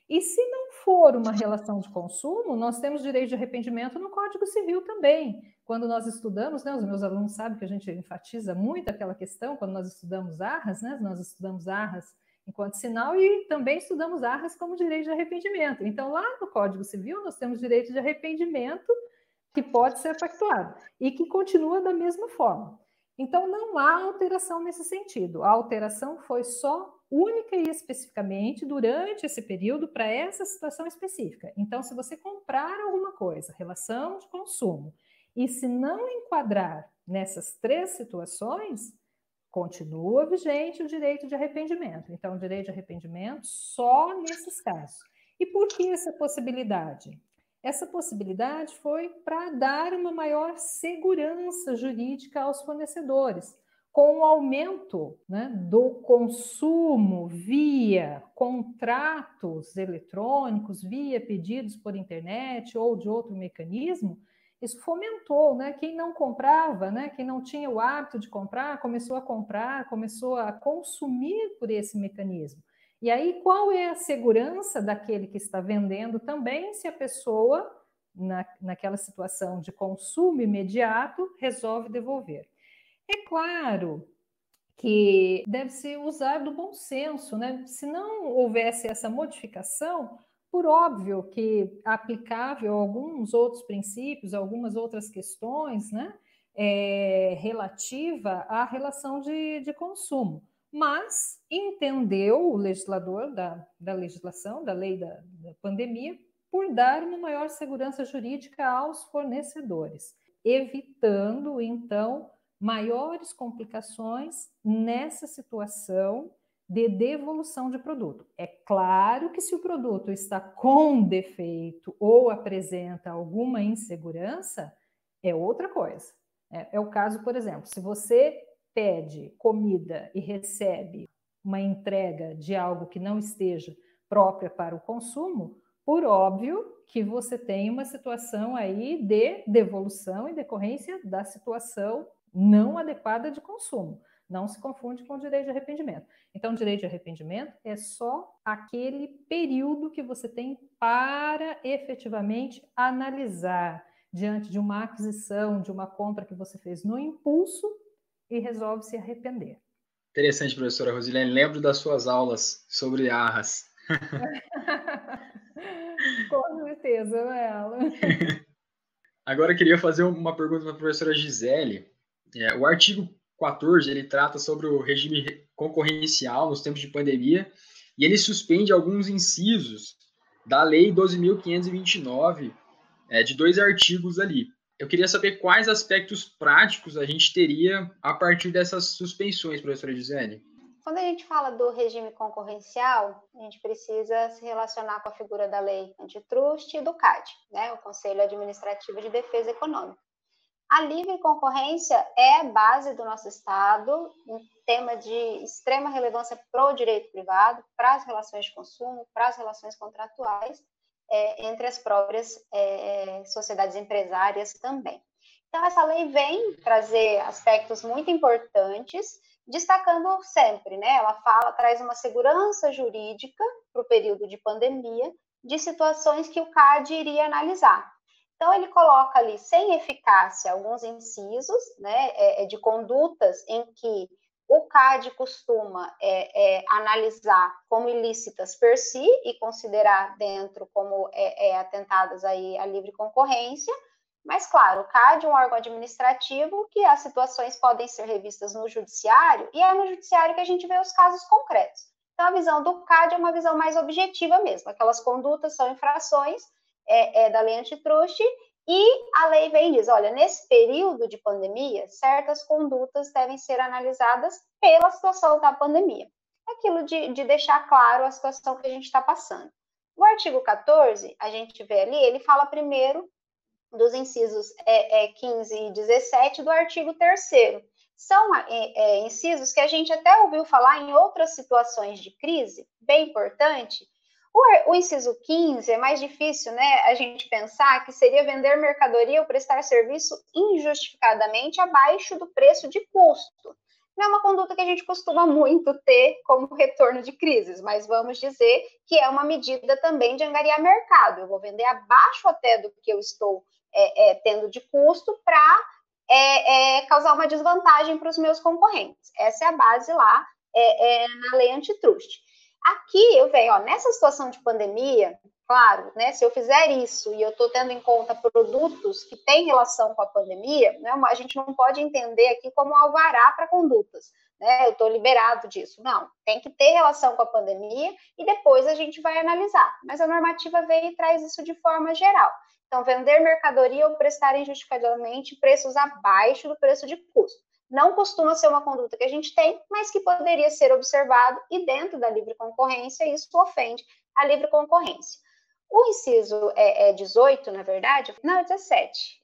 E se não for uma relação de consumo, nós temos direito de arrependimento no Código Civil também. Quando nós estudamos, né, os meus alunos sabem que a gente enfatiza muito aquela questão, quando nós estudamos arras, né, nós estudamos arras enquanto sinal e também estudamos arras como direito de arrependimento. Então, lá no Código Civil, nós temos direito de arrependimento que pode ser pactuado e que continua da mesma forma. Então, não há alteração nesse sentido. A alteração foi só única e especificamente durante esse período para essa situação específica. Então, se você comprar alguma coisa, relação de consumo, e se não enquadrar nessas três situações, Continua vigente o direito de arrependimento. Então, o direito de arrependimento só nesses casos. E por que essa possibilidade? Essa possibilidade foi para dar uma maior segurança jurídica aos fornecedores, com o aumento né, do consumo via contratos eletrônicos, via pedidos por internet ou de outro mecanismo, isso fomentou, né? Quem não comprava, né? Quem não tinha o hábito de comprar, começou a comprar, começou a consumir por esse mecanismo. E aí, qual é a segurança daquele que está vendendo também, se a pessoa, na, naquela situação de consumo imediato, resolve devolver? É claro que deve se usar do bom senso, né? Se não houvesse essa modificação, por óbvio que aplicável a alguns outros princípios, algumas outras questões, né? É, relativa à relação de, de consumo. Mas entendeu o legislador da, da legislação, da lei da, da pandemia, por dar uma maior segurança jurídica aos fornecedores, evitando, então, maiores complicações nessa situação de devolução de produto. É claro que se o produto está com defeito ou apresenta alguma insegurança, é outra coisa. É, é, o caso, por exemplo, se você pede comida e recebe uma entrega de algo que não esteja própria para o consumo, por óbvio que você tem uma situação aí de devolução e decorrência da situação não adequada de consumo. Não se confunde com o direito de arrependimento. Então, o direito de arrependimento é só aquele período que você tem para efetivamente analisar diante de uma aquisição, de uma compra que você fez no impulso e resolve se arrepender.
Interessante, professora Rosilene. Lembro das suas aulas sobre arras.
Com certeza, ela.
Agora eu queria fazer uma pergunta para a professora Gisele. É, o artigo 14 ele trata sobre o regime concorrencial nos tempos de pandemia e ele suspende alguns incisos da Lei 12.529, é, de dois artigos ali. Eu queria saber quais aspectos práticos a gente teria a partir dessas suspensões, professora Gisele.
Quando a gente fala do regime concorrencial, a gente precisa se relacionar com a figura da lei antitrust e do CAD, né, o Conselho Administrativo de Defesa Econômica. A livre concorrência é base do nosso Estado, um tema de extrema relevância para o direito privado, para as relações de consumo, para as relações contratuais, é, entre as próprias é, sociedades empresárias também. Então, essa lei vem trazer aspectos muito importantes, destacando sempre, né? Ela fala, traz uma segurança jurídica para o período de pandemia, de situações que o CAD iria analisar. Então, ele coloca ali, sem eficácia, alguns incisos, né, é, é de condutas em que o CAD costuma é, é, analisar como ilícitas per si e considerar dentro como é, é, atentadas aí à livre concorrência, mas, claro, o CAD é um órgão administrativo que as situações podem ser revistas no judiciário e é no judiciário que a gente vê os casos concretos. Então, a visão do CAD é uma visão mais objetiva mesmo, aquelas condutas são infrações é, é da lei antitruste e a lei vem diz: olha, nesse período de pandemia, certas condutas devem ser analisadas pela situação da pandemia. Aquilo de, de deixar claro a situação que a gente está passando. O artigo 14, a gente vê ali, ele fala primeiro dos incisos é, é, 15 e 17 do artigo 3. São é, é, incisos que a gente até ouviu falar em outras situações de crise, bem importante, o, o, inciso 15 é mais difícil, né? A gente pensar que seria vender mercadoria ou prestar serviço injustificadamente abaixo do preço de custo. Não é uma conduta que a gente costuma muito ter como retorno de crises, mas vamos dizer que é uma medida também de angariar mercado. Eu vou vender abaixo até do que eu estou é, é, tendo de custo para é, é, causar uma desvantagem para os meus concorrentes. Essa é a base lá é, é, na lei antitrust. Aqui eu venho, ó, nessa situação de pandemia, claro, né, se eu fizer isso e eu estou tendo em conta produtos que têm relação com a pandemia, né, a gente não pode entender aqui como alvará para condutas, né, eu estou liberado disso. Não, tem que ter relação com a pandemia e depois a gente vai analisar. Mas a normativa veio e traz isso de forma geral. Então, vender mercadoria ou prestar injustificadamente preços abaixo do preço de custo não costuma ser uma conduta que a gente tem, mas que poderia ser observado e dentro da livre concorrência isso ofende a livre concorrência. O inciso é, é 18, na verdade, não, é 17.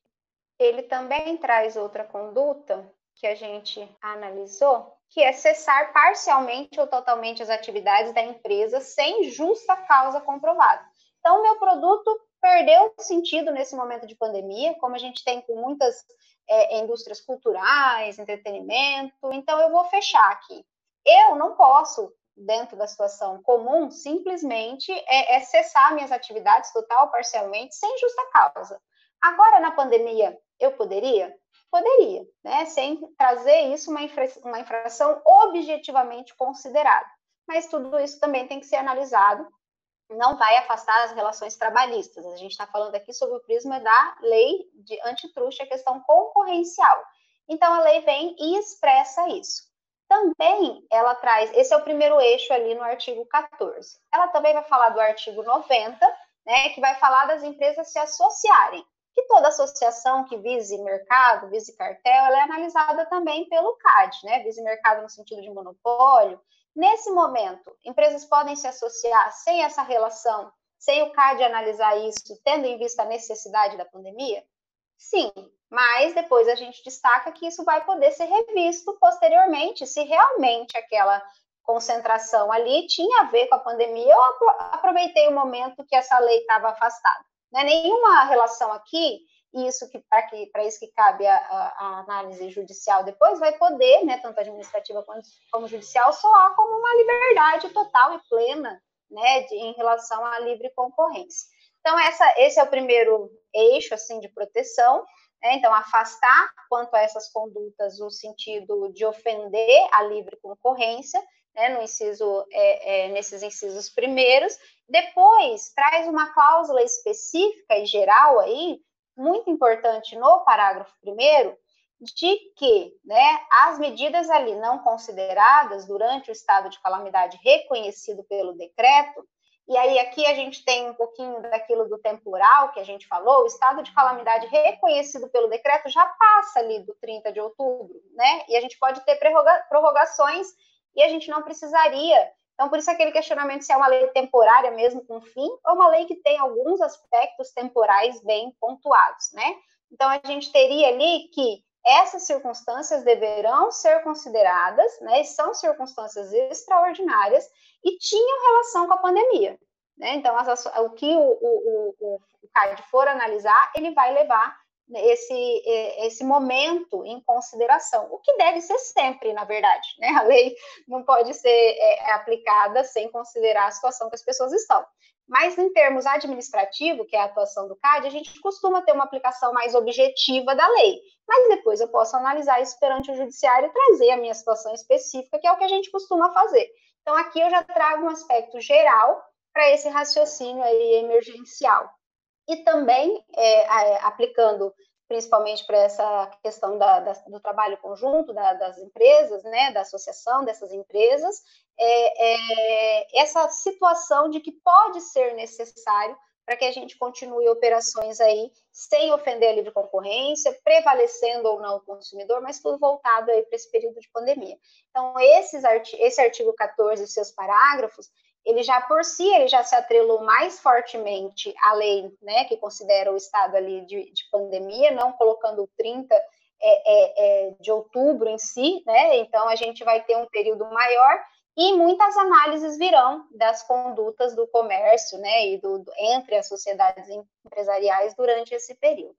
Ele também traz outra conduta que a gente analisou, que é cessar parcialmente ou totalmente as atividades da empresa sem justa causa comprovada. Então, meu produto perdeu sentido nesse momento de pandemia, como a gente tem com muitas é, indústrias culturais, entretenimento, então eu vou fechar aqui. Eu não posso, dentro da situação comum, simplesmente é, é cessar minhas atividades total ou parcialmente sem justa causa. Agora, na pandemia, eu poderia? poderia, né, sem trazer isso uma, infra, uma infração objetivamente considerada. Mas tudo isso também tem que ser analisado, não vai afastar as relações trabalhistas. A gente está falando aqui sobre o prisma da lei de antitruste, a questão concorrencial. Então, a lei vem e expressa isso. Também ela traz, esse é o primeiro eixo ali no artigo 14. Ela também vai falar do artigo 90, né, que vai falar das empresas se associarem. Que toda associação que vise mercado, vise cartel, ela é analisada também pelo CAD, né? Vise mercado no sentido de monopólio. Nesse momento, empresas podem se associar sem essa relação, sem o CAD analisar isso, tendo em vista a necessidade da pandemia? Sim, mas depois a gente destaca que isso vai poder ser revisto posteriormente, se realmente aquela concentração ali tinha a ver com a pandemia, eu aproveitei o momento que essa lei estava afastada. Não é nenhuma relação aqui, isso que para isso que cabe a, a, análise judicial depois vai poder, né, tanto administrativa quanto como judicial, soar como uma liberdade total e plena, né, de, em relação à livre concorrência. Então essa, esse é o primeiro eixo assim de proteção. Né, então afastar quanto a essas condutas o sentido de ofender a livre concorrência né, no inciso, é, é, nesses incisos primeiros. Depois, traz uma cláusula específica e geral aí, muito importante no parágrafo primeiro, de que né, as medidas ali não consideradas durante o estado de calamidade reconhecido pelo decreto, e aí aqui a gente tem um pouquinho daquilo do temporal que a gente falou, o estado de calamidade reconhecido pelo decreto já passa ali do 30 de outubro, né? E a gente pode ter prorrogações e a gente não precisaria. Então, por isso aquele questionamento se é uma lei temporária mesmo com fim, ou uma lei que tem alguns aspectos temporais bem pontuados, né? Então, a gente teria ali que essas circunstâncias deverão ser consideradas, né? São circunstâncias extraordinárias e tinham relação com a pandemia, né? Então, as, o que o, o, o, o CAD for analisar, ele vai levar esse, esse momento em consideração, o que deve ser sempre, na verdade, né? A lei não pode ser é, aplicada sem considerar a situação que as pessoas estão. Mas em termos administrativos, que é a atuação do CAD, a gente costuma ter uma aplicação mais objetiva da lei. Mas depois eu posso analisar isso perante o judiciário e trazer a minha situação específica, que é o que a gente costuma fazer. Então aqui eu já trago um aspecto geral para esse raciocínio aí emergencial e também é, aplicando principalmente para essa questão da, da, do trabalho conjunto da, das empresas, né, da associação dessas empresas, é, é, essa situação de que pode ser necessário para que a gente continue operações aí sem ofender a livre concorrência, prevalecendo ou não o consumidor, mas tudo voltado aí para esse período de pandemia. Então, esses, esse artigo 14 e seus parágrafos, ele já por si, ele já se atrelou mais fortemente à lei, né, que considera o estado ali de, de pandemia, não colocando o 30 é, é, é, de outubro em si, né, então a gente vai ter um período maior e muitas análises virão das condutas do comércio, né, e do, do entre as sociedades empresariais durante esse período.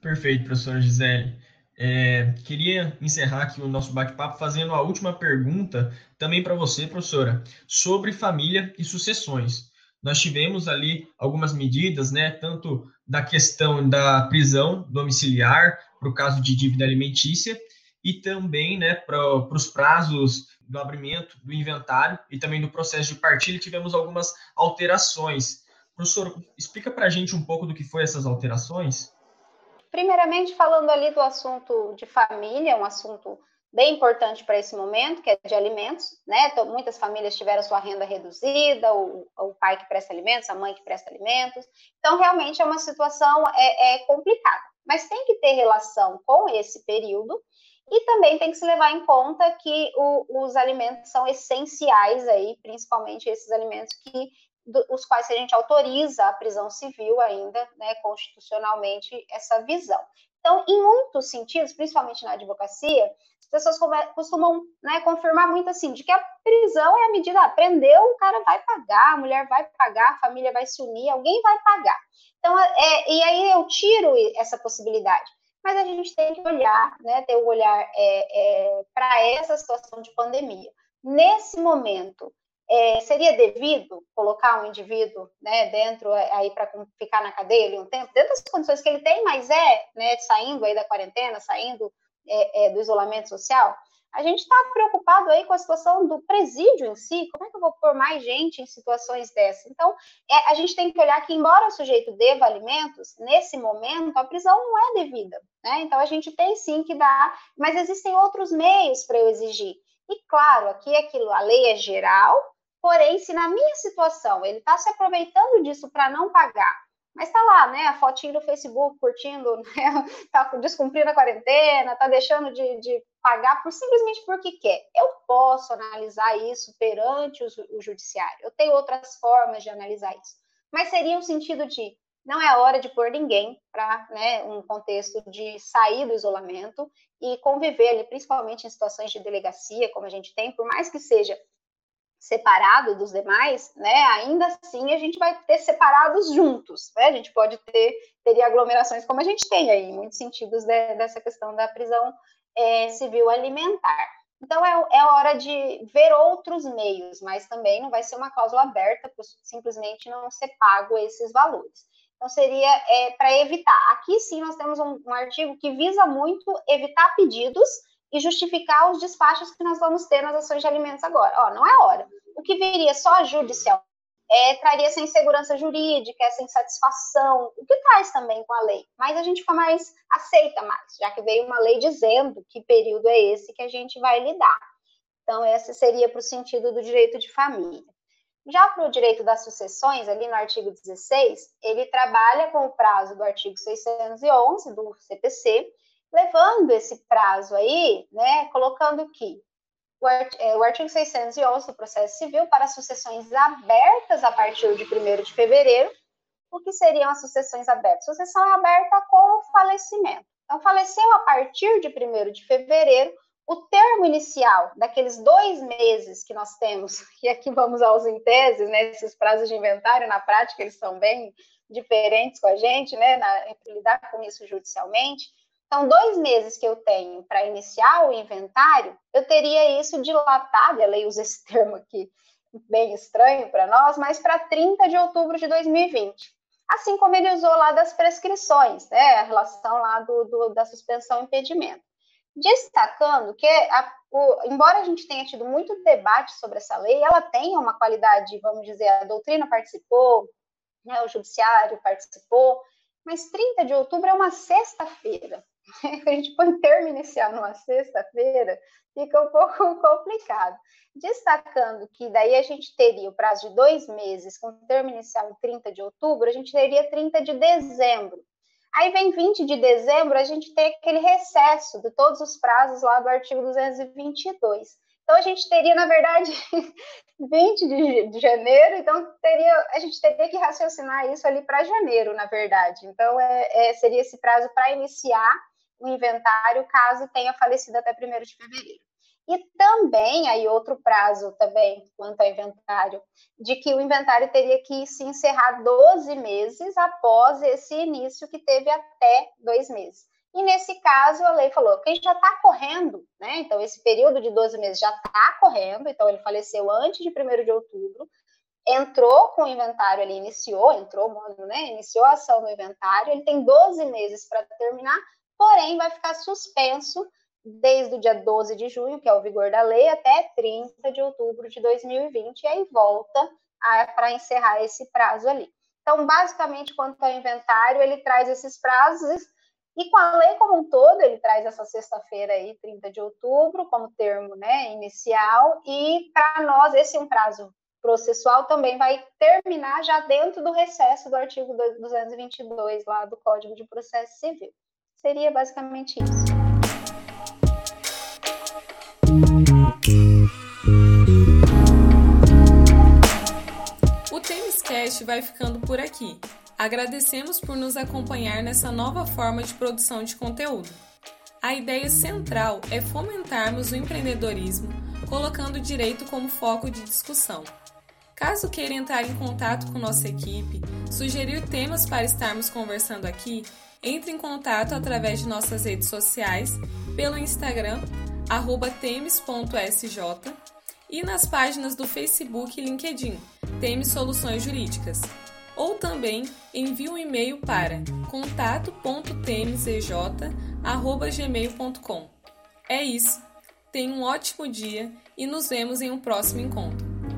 Perfeito, professora Gisele. É, queria encerrar aqui o nosso bate-papo fazendo a última pergunta também para você, professora, sobre família e sucessões. Nós tivemos ali algumas medidas, né, tanto da questão da prisão domiciliar para o caso de dívida alimentícia e também, né, para os prazos do abrimento do inventário e também do processo de partilha tivemos algumas alterações. Professor, explica para a gente um pouco do que foi essas alterações.
Primeiramente, falando ali do assunto de família, um assunto bem importante para esse momento, que é de alimentos, né? Então, muitas famílias tiveram sua renda reduzida, o, o pai que presta alimentos, a mãe que presta alimentos. Então, realmente é uma situação é, é complicada. Mas tem que ter relação com esse período e também tem que se levar em conta que o, os alimentos são essenciais aí, principalmente esses alimentos que do, os quais a gente autoriza a prisão civil ainda, né, constitucionalmente, essa visão. Então, em muitos sentidos, principalmente na advocacia, pessoas costumam né, confirmar muito assim, de que a prisão é a medida, ah, prendeu, o cara vai pagar, a mulher vai pagar, a família vai se unir, alguém vai pagar. Então, é, e aí eu tiro essa possibilidade. Mas a gente tem que olhar, né, ter o um olhar é, é, para essa situação de pandemia. Nesse momento, é, seria devido colocar um indivíduo né, dentro aí para ficar na cadeia ali um tempo, dentro das condições que ele tem, mas é né, saindo aí da quarentena, saindo é, é, do isolamento social? A gente está preocupado aí com a situação do presídio em si, como é que eu vou pôr mais gente em situações dessas? Então, é, a gente tem que olhar que, embora o sujeito deva alimentos, nesse momento a prisão não é devida, né? Então, a gente tem sim que dar, mas existem outros meios para eu exigir. E, claro, aqui aquilo, a lei é geral, Porém, se na minha situação ele está se aproveitando disso para não pagar, mas está lá, né, a fotinho do Facebook curtindo, né, descumprindo a quarentena, está deixando de, de, pagar por simplesmente porque quer. Eu posso analisar isso perante o, o judiciário. Eu tenho outras formas de analisar isso. Mas seria um sentido de não é hora de pôr ninguém para né, um contexto de sair do isolamento e conviver ali, principalmente em situações de delegacia, como a gente tem, por mais que seja separado dos demais, né, ainda assim a gente vai ter separados juntos, né, a gente pode ter, teria aglomerações como a gente tem aí, em muitos sentidos de, dessa questão da prisão é, civil alimentar. Então, é, é hora de ver outros meios, mas também não vai ser uma cláusula aberta para simplesmente não ser pago esses valores. Então, seria é, para evitar. Aqui sim nós temos um, um artigo que visa muito evitar pedidos e justificar os despachos que nós vamos ter nas ações de alimentos agora. Ó, não é hora. O que viria só judicial é, traria essa insegurança jurídica, essa insatisfação, o que traz também com a lei. Mas a gente fica mais, aceita mais, já que veio uma lei dizendo que período é esse que a gente vai lidar. Então, esse seria para o sentido do direito de família. Já para o direito das sucessões, ali no artigo 16, ele trabalha com o prazo do artigo 611 do CPC, levando esse prazo aí, né, colocando que o, é, artigo 611 do processo civil para sucessões abertas a partir de 1 de fevereiro, o que seriam as sucessões abertas? Sucessão é aberta com o falecimento. Então, faleceu a partir de 1 de fevereiro, o termo inicial daqueles dois meses que nós temos, e aqui vamos aos inteses, né, esses prazos de inventário, na prática eles são bem diferentes com a gente, né, na, lidar com isso judicialmente, então, dois meses que eu tenho para iniciar o inventário, eu teria isso dilatado, a lei usa esse termo aqui bem estranho para nós, mas para 30 de outubro de 2020. Assim como ele usou lá das prescrições, né, a relação lá do, do da suspensão e impedimento. Destacando que, a, o, embora a gente tenha tido muito debate sobre essa lei, ela tem uma qualidade, vamos dizer, a doutrina participou, né, o judiciário participou, mas 30 de outubro é uma sexta-feira. a gente põe termo inicial numa sexta-feira, fica um pouco complicado. Destacando que daí a gente teria o prazo de dois meses, com termo inicial em 30 de outubro, a gente teria 30 de dezembro. Aí vem 20 de dezembro, a gente tem aquele recesso de todos os prazos lá do artigo 222. Então, a gente teria, na verdade, 20 de, janeiro, então teria, a gente teria que raciocinar isso ali para janeiro, na verdade. Então, é, é, seria esse prazo para iniciar o inventário caso tenha falecido até 1 de fevereiro. E também, aí outro prazo também, quanto ao inventário, de que o inventário teria que se encerrar 12 meses após esse início que teve até dois meses. E nesse caso, a lei falou que já está correndo, né? Então, esse período de 12 meses já está correndo, então ele faleceu antes de 1 de outubro, entrou com o inventário, ele iniciou, entrou, né? Iniciou a ação no inventário, ele tem 12 meses para terminar, porém vai ficar suspenso desde o dia 12 de junho, que é o vigor da lei, até 30 de outubro de 2020, e aí volta para encerrar esse prazo ali. Então, basicamente, quanto ao inventário, ele traz esses prazos, e com a lei como um todo, ele traz essa sexta-feira aí, 30 de outubro, como termo né, inicial, e para nós, esse é um prazo processual também vai terminar já dentro do recesso do artigo 222 lá do Código de Processo Civil. Seria basicamente isso.
O Têniscast vai ficando por aqui. Agradecemos por nos acompanhar nessa nova forma de produção de conteúdo. A ideia central é fomentarmos o empreendedorismo, colocando o direito como foco de discussão. Caso queira entrar em contato com nossa equipe, sugerir temas para estarmos conversando aqui, entre em contato através de nossas redes sociais, pelo Instagram, temes.sj, e nas páginas do Facebook e LinkedIn, Teme Soluções Jurídicas. Ou também envie um e-mail para contato.tmcj.gmail.com. É isso. Tenha um ótimo dia e nos vemos em um próximo encontro.